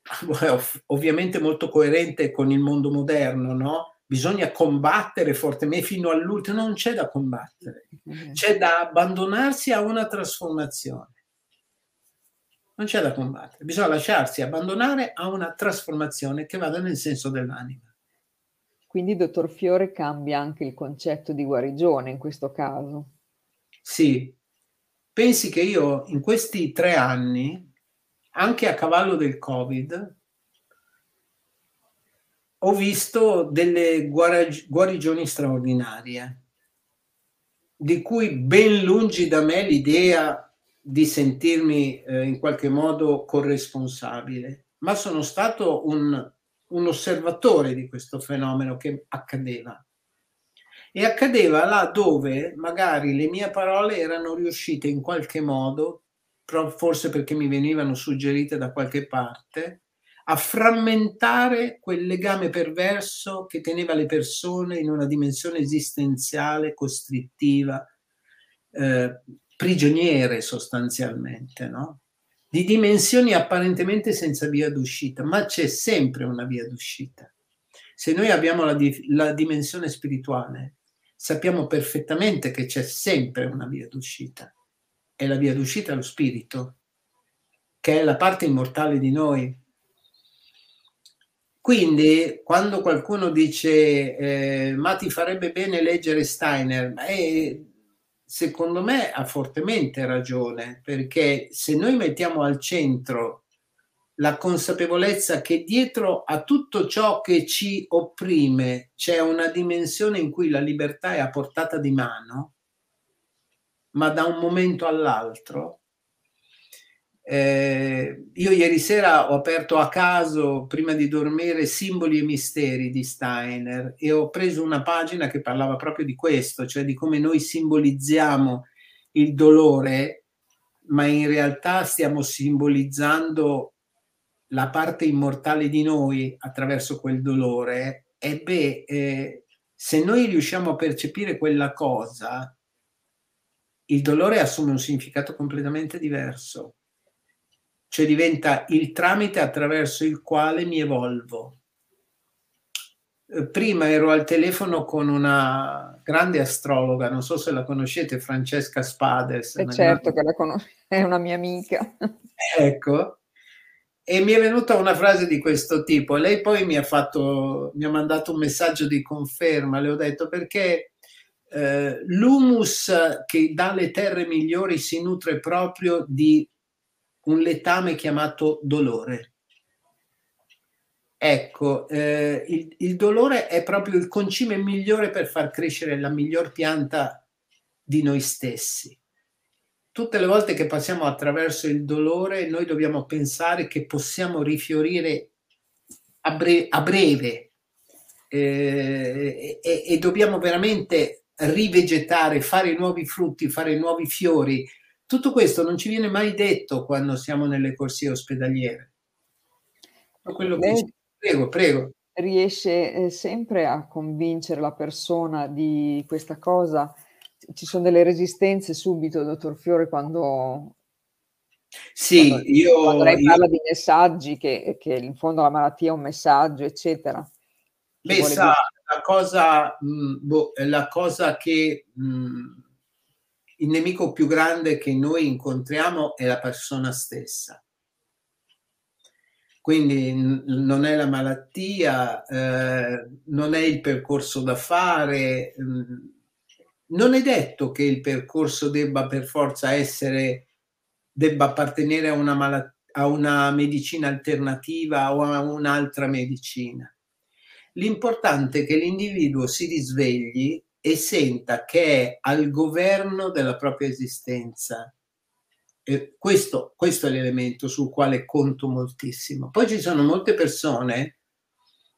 ovviamente molto coerente con il mondo moderno, no? Bisogna combattere fortemente fino all'ultimo, non c'è da combattere, mm-hmm. c'è da abbandonarsi a una trasformazione non c'è da combattere, bisogna lasciarsi abbandonare a una trasformazione che vada nel senso dell'anima. quindi dottor Fiore cambia anche il concetto di guarigione in questo caso. Sì, pensi che io in questi tre anni, anche a cavallo del Covid, ho visto delle guarigioni straordinarie, di cui ben lungi da me l'idea di sentirmi eh, in qualche modo corresponsabile, ma sono stato un, un osservatore di questo fenomeno che accadeva. E accadeva là dove magari le mie parole erano riuscite in qualche modo, forse perché mi venivano suggerite da qualche parte, a frammentare quel legame perverso che teneva le persone in una dimensione esistenziale, costrittiva, eh, prigioniere sostanzialmente, no? di dimensioni apparentemente senza via d'uscita, ma c'è sempre una via d'uscita. Se noi abbiamo la, di, la dimensione spirituale, sappiamo perfettamente che c'è sempre una via d'uscita. E la via d'uscita è lo spirito, che è la parte immortale di noi. Quindi quando qualcuno dice eh, ma ti farebbe bene leggere Steiner, eh, secondo me ha fortemente ragione, perché se noi mettiamo al centro la consapevolezza che dietro a tutto ciò che ci opprime c'è una dimensione in cui la libertà è a portata di mano, ma da un momento all'altro, eh, io ieri sera ho aperto a caso, prima di dormire, Simboli e misteri di Steiner e ho preso una pagina che parlava proprio di questo, cioè di come noi simbolizziamo il dolore, ma in realtà stiamo simbolizzando la parte immortale di noi attraverso quel dolore. E beh, eh, se noi riusciamo a percepire quella cosa, il dolore assume un significato completamente diverso cioè diventa il tramite attraverso il quale mi evolvo. Eh, prima ero al telefono con una grande astrologa, non so se la conoscete, Francesca Spades. Eh certo grande... che la conosco, è una mia amica. Ecco, e mi è venuta una frase di questo tipo. Lei poi mi ha, fatto, mi ha mandato un messaggio di conferma, le ho detto perché eh, l'humus che dà le terre migliori si nutre proprio di un letame chiamato dolore. Ecco, eh, il, il, dolore è proprio il concime migliore per far crescere la miglior pianta di noi stessi. Tutte le volte che passiamo attraverso il dolore, noi dobbiamo pensare che possiamo rifiorire a, bre- a breve eh, e, e dobbiamo veramente rivegetare, fare nuovi frutti, fare nuovi fiori, tutto questo non ci viene mai detto quando siamo nelle corsie ospedaliere. Quello che dice, prego, prego. Riesce eh, sempre a convincere la persona di questa cosa? Ci sono delle resistenze subito, dottor Fiore, quando sì, quando, io, quando lei parla io, di messaggi, che, che, in fondo la malattia è un messaggio, eccetera. Beh, sa, la cosa, mh, mm, boh, la cosa che mh, mm, il nemico più grande che noi incontriamo è la persona stessa. Quindi non è la malattia, eh, non è il percorso da fare, mm, non è detto che il percorso debba per forza essere, debba appartenere a una, malat- a una medicina alternativa o a un'altra medicina. L'importante è che l'individuo si risvegli e senta che è al governo della propria esistenza. E questo, questo è l'elemento sul quale conto moltissimo. Poi ci sono molte persone,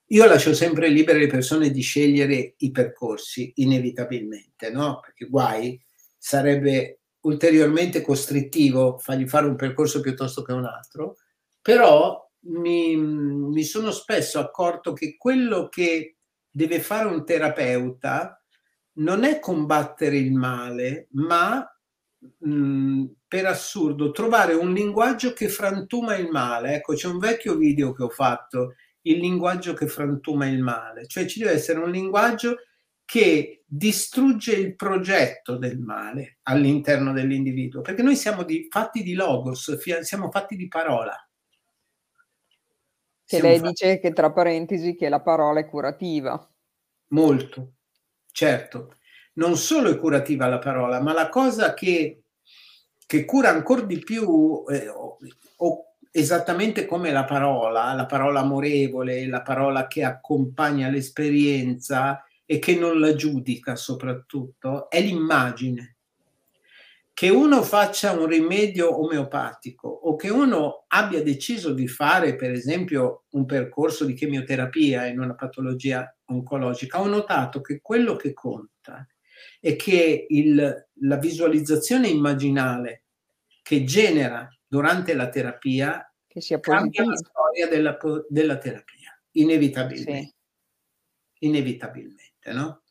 io lascio sempre libere le persone di scegliere i percorsi, inevitabilmente, no? Perché guai sarebbe ulteriormente costrittivo fargli fare un percorso piuttosto che un altro, però mi, mi sono spesso accorto che quello che deve fare un terapeuta non è combattere il male, ma mh, mm, per assurdo trovare un linguaggio che frantuma il male. Ecco, c'è un vecchio video che ho fatto, il linguaggio che frantuma il male, cioè ci deve essere un linguaggio che distrugge il progetto del male all'interno dell'individuo, perché noi siamo di, fatti di logos, siamo fatti di parola. Che siamo lei fatti... dice che tra parentesi che la parola è curativa. molto, certo. Non solo è curativa la parola, ma la cosa che, che cura ancora di più, eh, o, o esattamente come la parola, la parola amorevole, la parola che accompagna l'esperienza e che non la giudica soprattutto, è l'immagine. Che uno faccia un rimedio omeopatico o che uno abbia deciso di fare, per esempio, un percorso di chemioterapia in una patologia oncologica, ho notato che quello che conta è che il, la visualizzazione immaginale che genera durante la terapia che sia cambia la storia della, della terapia, inevitabilmente. Sì. Inevitabilmente, no?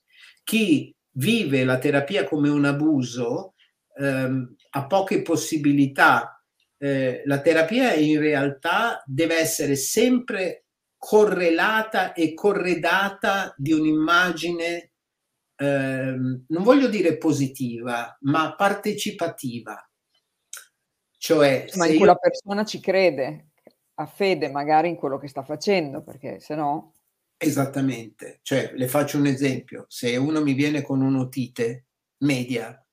Chi vive la terapia come un abuso ehm, ha poche possibilità. Eh, la terapia in realtà deve essere sempre correlata e corredata di un'immagine, ehm, non voglio dire positiva, ma partecipativa. Cioè, ma in cui io... la persona ci crede, ha fede magari in quello che sta facendo, perché se no... Esattamente, cioè le faccio un esempio, se uno mi viene con un'otite media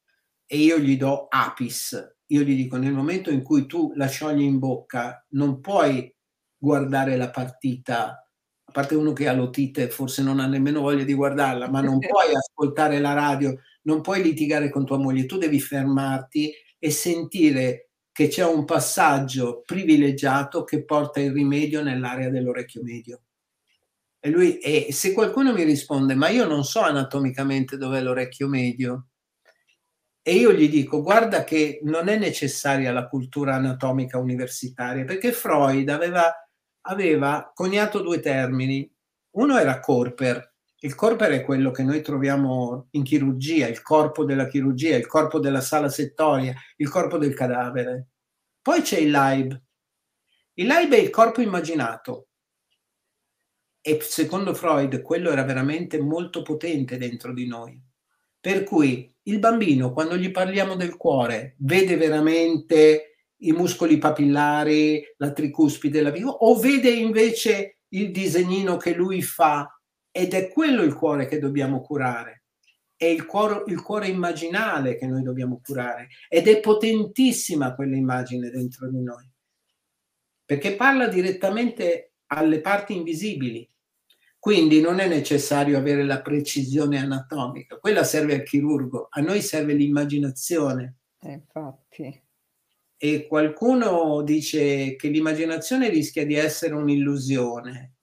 e io gli do apis, io gli dico nel momento in cui tu la sciogli in bocca non puoi guardare la partita, a parte uno che ha l'otite forse non ha nemmeno voglia di guardarla, ma non puoi ascoltare la radio, non puoi litigare con tua moglie, tu devi fermarti e sentire che c'è un passaggio privilegiato che porta il rimedio nell'area dell'orecchio medio. E lui, e se qualcuno mi risponde, ma io non so anatomicamente dov'è l'orecchio medio, e io gli dico, guarda che non è necessaria la cultura anatomica universitaria, perché Freud aveva, aveva coniato due termini. Uno era corper, il corper è quello che noi troviamo in chirurgia, il corpo della chirurgia, il corpo della sala settoria, il corpo del cadavere. Poi c'è il live. Il live è il corpo immaginato. E secondo Freud quello era veramente molto potente dentro di noi. Per cui il bambino, quando gli parliamo del cuore, vede veramente i muscoli papillari, la tricuspide, la vivo, o vede invece il disegnino che lui fa ed è quello il cuore che dobbiamo curare. È il cuore, il cuore immaginale che noi dobbiamo curare. Ed è potentissima quella immagine dentro di noi. Perché parla direttamente alle parti invisibili. Quindi non è necessario avere la precisione anatomica, quella serve al chirurgo, a noi serve l'immaginazione. Eh, infatti. E qualcuno dice che l'immaginazione rischia di essere un'illusione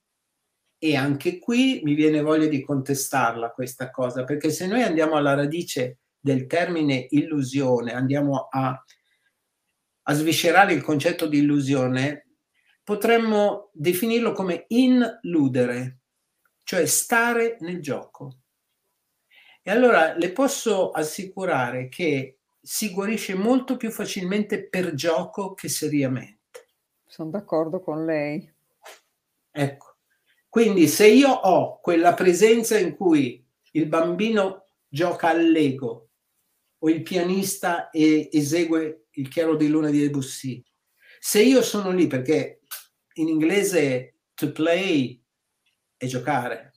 e anche qui mi viene voglia di contestarla questa cosa, perché se noi andiamo alla radice del termine illusione, andiamo a, a sviscerare il concetto di illusione, potremmo definirlo come inludere, cioè stare nel gioco. E allora le posso assicurare che si guarisce molto più facilmente per gioco che seriamente. Sono d'accordo con lei. Ecco. Quindi se io ho quella presenza in cui il bambino gioca al Lego o il pianista e esegue il chiaro di luna di Debussy, se io sono lì perché in inglese to play è giocare,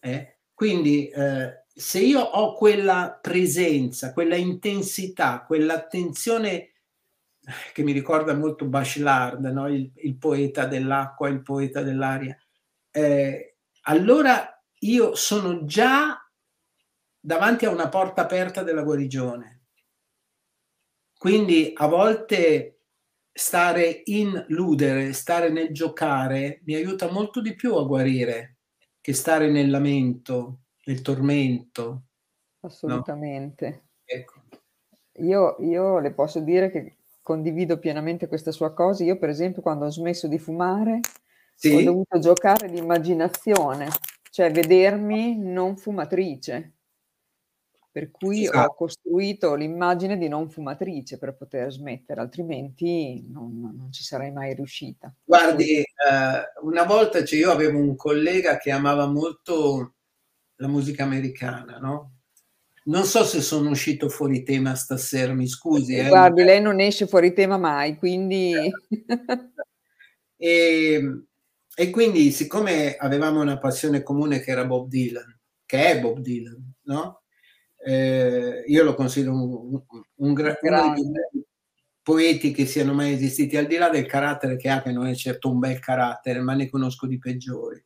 eh? quindi eh, se io ho quella presenza, quella intensità, quell'attenzione che mi ricorda molto Bachelard, no? il, il poeta dell'acqua, il poeta dell'aria, eh, allora io sono già davanti a una porta aperta della guarigione. Quindi a volte stare in ludere, stare nel giocare, mi aiuta molto di più a guarire che stare nel lamento, nel tormento. Assolutamente. No? Ecco. Io, io le posso dire che condivido pienamente questa sua cosa. Io, per esempio, quando ho smesso di fumare, sì. ho dovuto giocare l'immaginazione, cioè vedermi non fumatrice. Per cui esatto. ho costruito l'immagine di non fumatrice per poter smettere, altrimenti non, non ci sarei mai riuscita. Guardi, eh, una volta cioè, io avevo un collega che amava molto la musica americana, no? Non so se sono uscito fuori tema stasera, mi scusi. Eh. Guardi, lei non esce fuori tema mai, quindi... e e quindi, siccome avevamo una passione comune che era Bob Dylan, che è Bob Dylan, no? Eh, io lo considero un, un, gra- poeti che siano mai esistiti, al di là del carattere che ha, che non è certo un bel carattere, ma ne conosco di peggiori.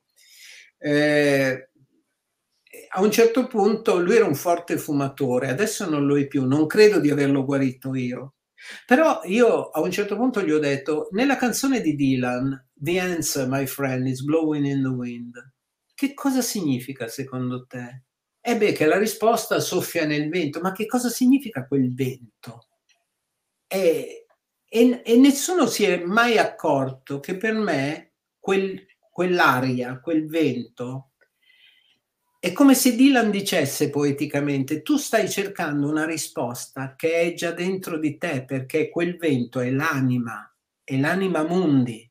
Eh, a un certo punto lui era un forte fumatore, adesso non lo è più, non credo di averlo guarito io. Però io a un certo punto gli ho detto, nella canzone di Dylan, The answer, my friend, is blowing in the wind. Che cosa significa secondo te? E beh, che la risposta soffia nel vento, ma che cosa significa quel vento? E, e, e nessuno si è mai accorto che per me quel, quell'aria, quel vento, è come se Dylan dicesse poeticamente, tu stai cercando una risposta che è già dentro di te, perché quel vento è l'anima, è l'anima mundi.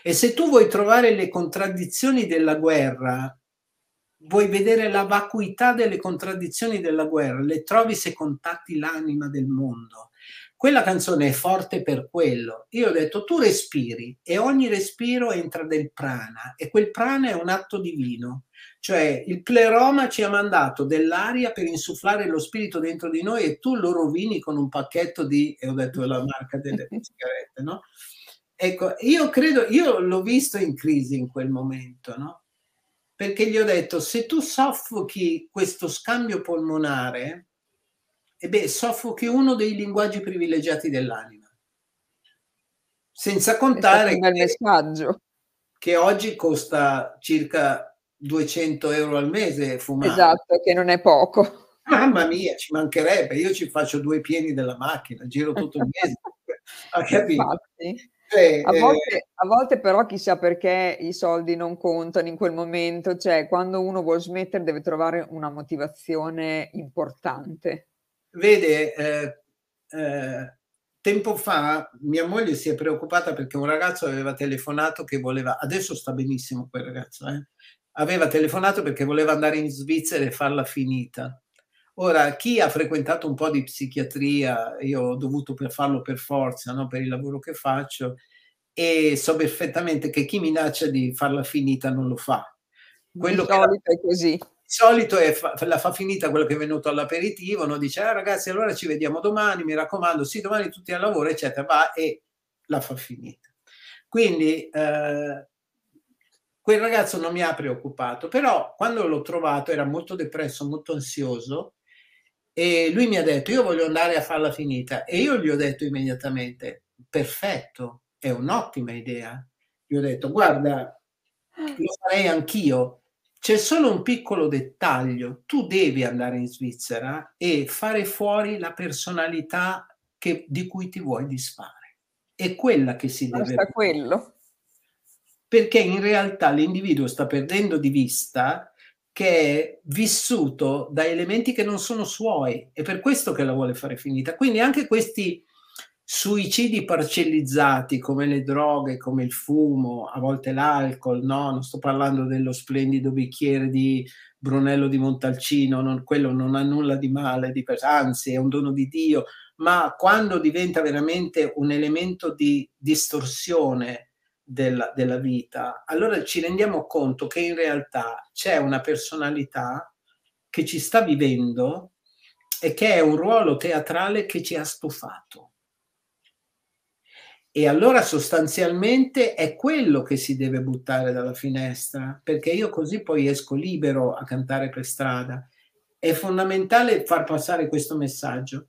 E se tu vuoi trovare le contraddizioni della guerra, vuoi vedere la vacuità delle contraddizioni della guerra, le trovi se contatti l'anima del mondo. Quella canzone è forte per quello. Io ho detto, tu respiri e ogni respiro entra del prana e quel prana è un atto divino. Cioè il pleroma ci ha mandato dell'aria per insufflare lo spirito dentro di noi e tu lo rovini con un pacchetto di, e ho detto la marca delle sigarette, no? Ecco, io credo, io l'ho visto in crisi in quel momento, no? Perché gli ho detto, se tu soffochi questo scambio polmonare, e beh, soffochi uno dei linguaggi privilegiati dell'anima. Senza contare che, che oggi costa circa 200 euro al mese fumare. Esatto, che non è poco. Mamma mia, ci mancherebbe, io ci faccio due pieni della macchina, giro tutto il mese. ha capito? Infatti. Eh, a, volte, a, volte, però chissà perché i soldi non contano in quel momento, cioè quando uno vuole smettere deve trovare una motivazione importante. Vede, eh, eh, tempo fa mia moglie si è preoccupata perché un ragazzo aveva telefonato che voleva, adesso sta benissimo quel ragazzo, eh, aveva telefonato perché voleva andare in Svizzera e farla finita. Ora, chi ha frequentato un po' di psichiatria, io ho dovuto per farlo per forza, no? per il lavoro che faccio, e so perfettamente che chi minaccia di farla finita non lo fa. Quello di solito la... è così solito è la fa finita quello che è venuto all'aperitivo, no? dice ah, ragazzi allora ci vediamo domani, mi raccomando, sì domani tutti al lavoro eccetera, va e la fa finita. Quindi eh, quel ragazzo non mi ha preoccupato, però quando l'ho trovato era molto depresso, molto ansioso e lui mi ha detto io voglio andare a farla finita e io gli ho detto immediatamente perfetto, è un'ottima idea. Gli ho detto guarda, lo farei anch'io, c'è solo un piccolo dettaglio, tu devi andare in Svizzera e fare fuori la personalità che, di cui ti vuoi disfare. È quella che si Basta deve... quello. Perché in realtà l'individuo sta perdendo di vista che è vissuto da elementi che non sono suoi, è per questo che la vuole fare finita. Quindi anche questi suicidi parcellizzati come le droghe, come il fumo, a volte l'alcol, no? Non sto parlando dello splendido bicchiere di Brunello di Montalcino, non, quello non ha nulla di male, di, anzi è un dono di Dio, ma quando diventa veramente un elemento di distorsione della, della vita, allora ci rendiamo conto che in realtà c'è una personalità che ci sta vivendo e che è un ruolo teatrale che ci ha stufato e allora sostanzialmente è quello che si deve buttare dalla finestra, perché io così poi esco libero a cantare per strada. È fondamentale far passare questo messaggio.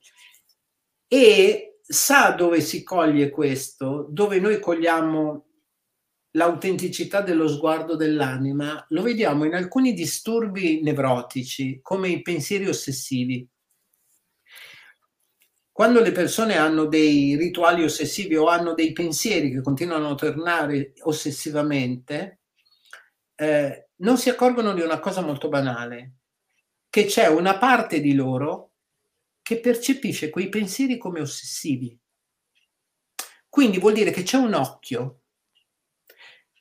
E sa dove si coglie questo, dove noi cogliamo l'autenticità dello sguardo dell'anima, lo vediamo in alcuni disturbi nevrotici, come i pensieri ossessivi quando le persone hanno dei rituali ossessivi o hanno dei pensieri che continuano a tornare ossessivamente, eh, non si accorgono di una cosa molto banale, che c'è una parte di loro che percepisce quei pensieri come ossessivi. Quindi vuol dire che c'è un occhio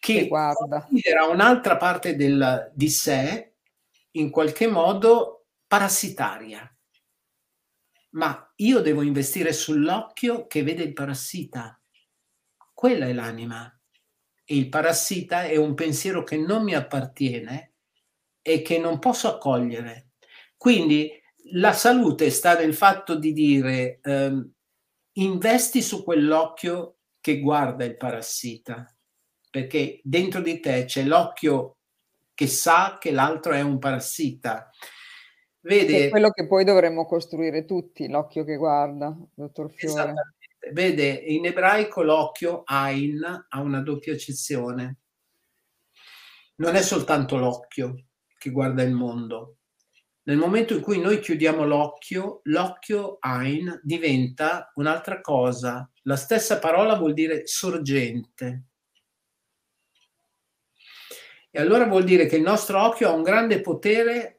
che considera un'altra parte del, di sé in qualche modo parassitaria ma io devo investire sull'occhio che vede il parassita. Quella è l'anima. e il parassita è un pensiero che non mi appartiene e che non posso accogliere. Quindi la salute sta nel fatto di dire ehm, investi su quell'occhio che guarda il parassita, perché dentro di te c'è l'occhio che sa che l'altro è un parassita. Vede, è quello che poi dovremmo costruire tutti, l'occhio che guarda, dottor Fiore. Vede, in ebraico l'occhio, Ain, ha una doppia accezione. Non è soltanto l'occhio che guarda il mondo. Nel momento in cui noi chiudiamo l'occhio, l'occhio Ain diventa un'altra cosa. La stessa parola vuol dire sorgente. E allora vuol dire che il nostro occhio ha un grande potere,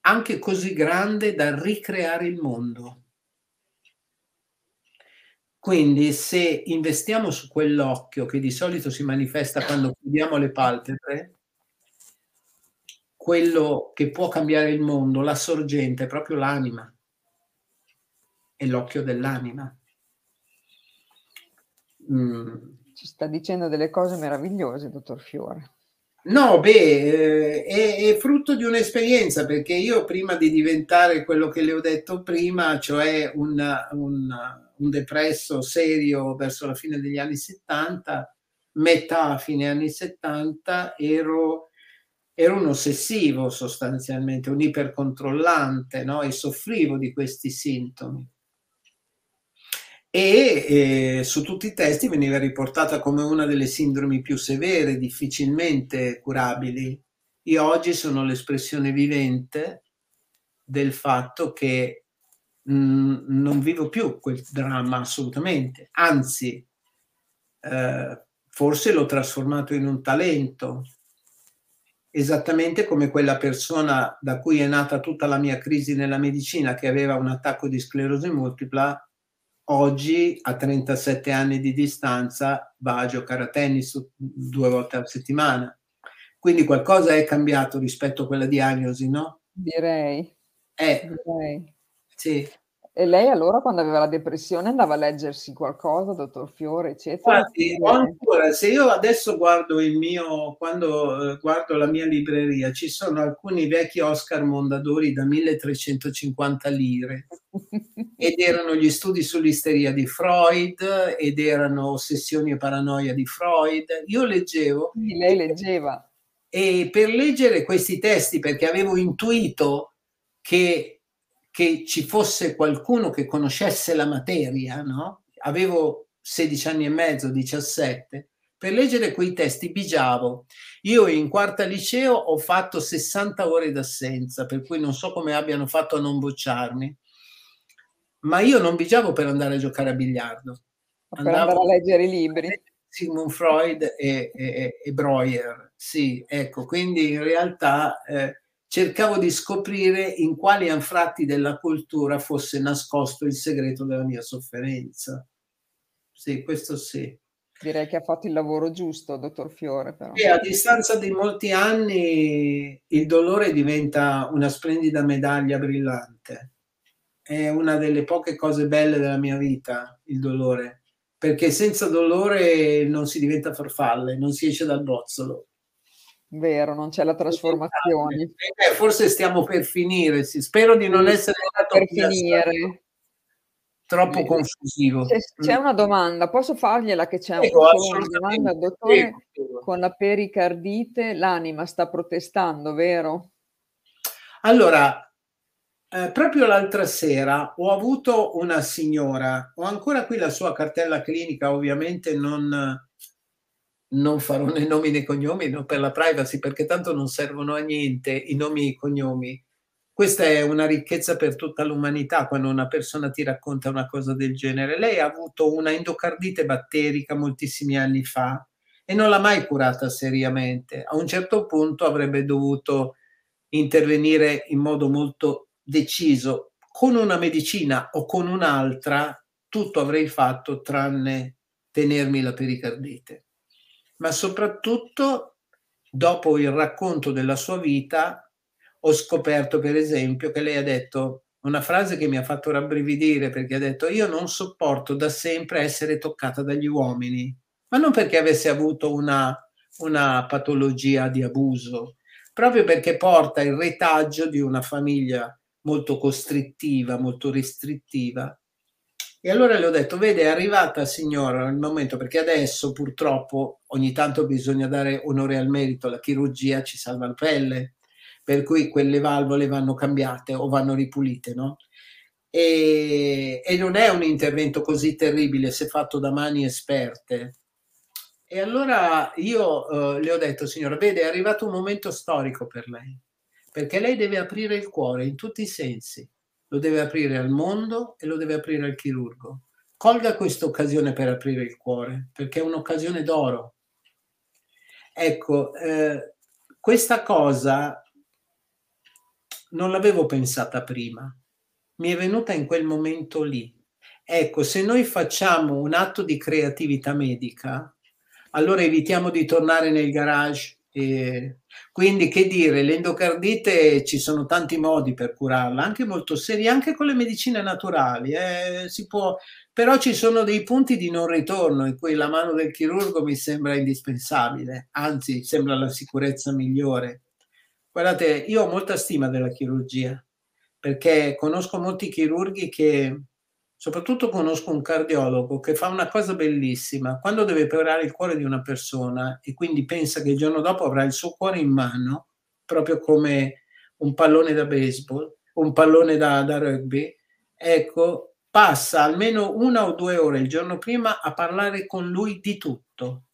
anche così grande da ricreare il mondo. Quindi se investiamo su quell'occhio che di solito si manifesta quando chiudiamo le palpebre, quello che può cambiare il mondo, la sorgente, è proprio l'anima, è l'occhio dell'anima. Mm. Ci sta dicendo delle cose meravigliose, dottor Fiore. No, beh, eh, è, è, frutto di un'esperienza perché io prima di diventare quello che le ho detto prima, cioè un, un, un depresso serio verso la fine degli anni 70, metà fine anni 70, ero, ero un ossessivo sostanzialmente, un ipercontrollante no? e soffrivo di questi sintomi e eh, su tutti i testi veniva riportata come una delle sindromi più severe, difficilmente curabili. Io oggi sono l'espressione vivente del fatto che mh, mm, non vivo più quel dramma assolutamente, anzi, eh, forse l'ho trasformato in un talento, esattamente come quella persona da cui è nata tutta la mia crisi nella medicina che aveva un attacco di sclerosi multipla oggi a 37 anni di distanza va a giocare a tennis due volte a settimana. Quindi qualcosa è cambiato rispetto a quella diagnosi, no? Direi. Eh, Direi. Sì. E lei allora quando aveva la depressione andava a leggersi qualcosa, dottor Fiore, eccetera? Infatti, ancora, se io adesso guardo il mio, quando eh, guardo la mia libreria, ci sono alcuni vecchi Oscar Mondadori da 1350 lire ed erano gli studi sull'isteria di Freud ed erano ossessioni e paranoia di Freud. Io leggevo. Sì, lei leggeva. E per leggere questi testi, perché avevo intuito che che ci fosse qualcuno che conoscesse la materia, no? Avevo 16 anni e mezzo, 17, per leggere quei testi bigiavo. Io in quarta liceo ho fatto 60 ore d'assenza, per cui non so come abbiano fatto a non bocciarmi, ma io non bigiavo per andare a giocare a biliardo. Per andare a leggere i libri. Sigmund Freud e, e, e Breuer, sì, ecco, quindi in realtà... Eh, cercavo di scoprire in quali anfratti della cultura fosse nascosto il segreto della mia sofferenza. Sì, questo sì. Direi che ha fatto il lavoro giusto, dottor Fiore. Però. E a distanza di molti anni il dolore diventa una splendida medaglia brillante. È una delle poche cose belle della mia vita, il dolore, perché senza dolore non si diventa farfalle, non si esce dal bozzolo. Vero, non c'è la trasformazione. Eh, forse stiamo per finire, sì. spero di non essere per finire. troppo sì. confusivo. C'è, c'è, una domanda, posso fargliela che c'è ecco, una domanda, dottore? Con la pericardite l'anima sta protestando, vero? Allora, eh, proprio l'altra sera ho avuto una signora, ho ancora qui la sua cartella clinica, ovviamente non non farò né nomi né cognomi no, per la privacy perché tanto non servono a niente i nomi e i cognomi. Questa è una ricchezza per tutta l'umanità quando una persona ti racconta una cosa del genere. Lei ha avuto una endocardite batterica moltissimi anni fa e non l'ha mai curata seriamente. A un certo punto avrebbe dovuto intervenire in modo molto deciso con una medicina o con un'altra, tutto avrei fatto tranne tenermi la pericardite ma soprattutto dopo il racconto della sua vita ho scoperto per esempio che lei ha detto una frase che mi ha fatto rabbrividire perché ha detto io non sopporto da sempre essere toccata dagli uomini ma non perché avesse avuto una, una patologia di abuso, proprio perché porta il retaggio di una famiglia molto costrittiva, molto restrittiva. E allora le ho detto, vede, è arrivata signora il momento, perché adesso purtroppo ogni tanto bisogna dare onore al merito, la chirurgia ci salva la pelle, per cui quelle valvole vanno cambiate o vanno ripulite, no? E, e non è un intervento così terribile se fatto da mani esperte. E allora io uh, le ho detto, signora, vede, è arrivato un momento storico per lei, perché lei deve aprire il cuore in tutti i sensi, lo deve aprire al mondo e lo deve aprire al chirurgo. Colga questa occasione per aprire il cuore, perché è un'occasione d'oro. Ecco, eh, questa cosa non l'avevo pensata prima, mi è venuta in quel momento lì. Ecco, se noi facciamo un atto di creatività medica, allora evitiamo di tornare nel garage. E quindi, che dire, l'endocardite ci sono tanti modi per curarla, anche molto seri, anche con le medicine naturali. Eh, si può, però ci sono dei punti di non ritorno in cui la mano del chirurgo mi sembra indispensabile, anzi, sembra la sicurezza migliore. Guardate, io ho molta stima della chirurgia perché conosco molti chirurghi che soprattutto conosco un cardiologo che fa una cosa bellissima, quando deve operare il cuore di una persona e quindi pensa che il giorno dopo avrà il suo cuore in mano, proprio come un pallone da baseball, un pallone da, da rugby, ecco, passa almeno una o due ore il giorno prima a parlare con lui di tutto.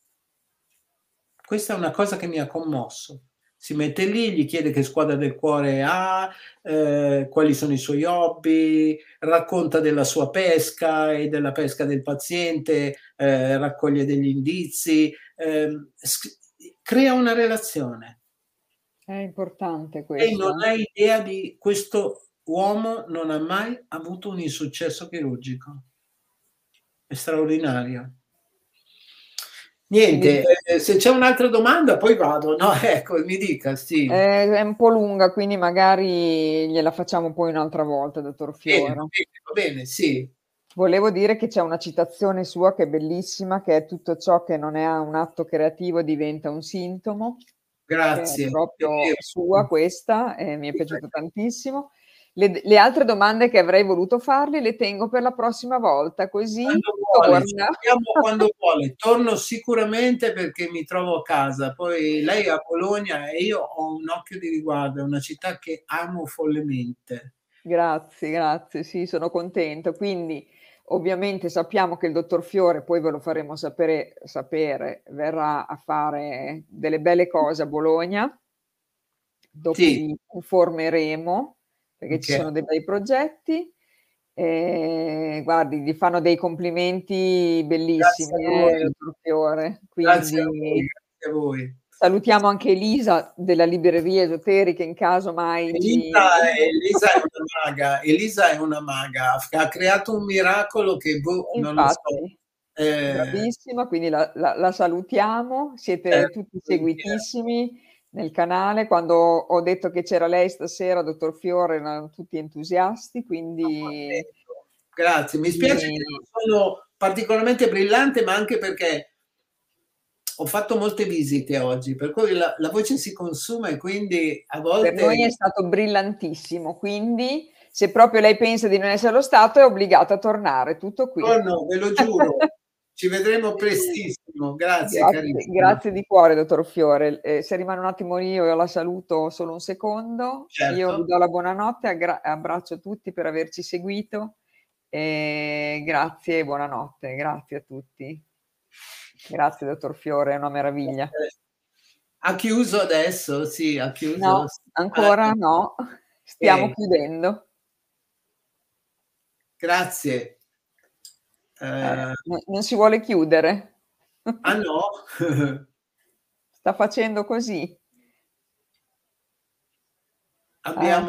Questa è una cosa che mi ha commosso si mette lì, gli chiede che squadra del cuore ha, eh, quali sono i suoi hobby, racconta della sua pesca e della pesca del paziente, eh, raccoglie degli indizi, eh, crea una relazione. È importante questo. E non hai idea di questo uomo non ha mai avuto un insuccesso chirurgico. È straordinario. Niente, eh, se c'è un'altra domanda poi vado, no? Ecco, mi dica, sì. Eh, è un po' lunga, quindi magari gliela facciamo poi un'altra volta, dottor bene, va bene, sì. Volevo dire che c'è una citazione sua che è bellissima, che è tutto ciò che non è un atto creativo diventa un sintomo. Grazie. È proprio sua questa, e mi è piaciuto tantissimo. Le, le, altre domande che avrei voluto farle le tengo per la prossima volta, così quando vuole, quando vuole. Torno sicuramente perché mi trovo a casa. Poi lei è a Bologna e io ho un occhio di riguardo, è una città che amo follemente. Grazie, grazie, sì, sono contento. Quindi ovviamente sappiamo che il dottor Fiore, poi ve lo faremo sapere, sapere verrà a fare delle belle cose a Bologna. Dopo sì. informeremo perché okay. ci sono dei bei progetti. E, guardi, gli fanno dei complimenti bellissimi, grazie eh, Fiore. Quindi, grazie a voi. Grazie a voi. Salutiamo anche Elisa della libreria esoterica in caso mai. Elisa, è, Elisa, è una maga, Elisa è una maga, ha creato un miracolo che boh, Infatti, non lo so. Eh, bravissima, quindi la, la, la salutiamo, siete eh, tutti seguitissimi nel canale. Quando ho detto che c'era lei stasera, dottor Fiore, erano tutti entusiasti, quindi... Grazie, mi spiace quindi... che non sono particolarmente brillante, ma anche perché ho fatto molte visite oggi, per cui la, la, voce si consuma e quindi a volte... Per noi è stato brillantissimo, quindi se proprio lei pensa di non essere lo stato è obbligata a tornare, tutto qui. No, no, ve lo giuro. Ci vedremo prestissimo, grazie. Grazie, grazie di cuore, dottor Fiore. Eh, se rimane un attimo io la saluto solo un secondo. Certo. Io vi do la buonanotte, aggra- abbraccio tutti per averci seguito. E grazie e buonanotte, grazie a tutti. Grazie, dottor Fiore, è una meraviglia. Ha chiuso adesso? Sì, ha chiuso. No, ancora ah, no, stiamo eh. chiudendo. Grazie. Eh, non si vuole chiudere. Ah no? Sta facendo così. Abbiamo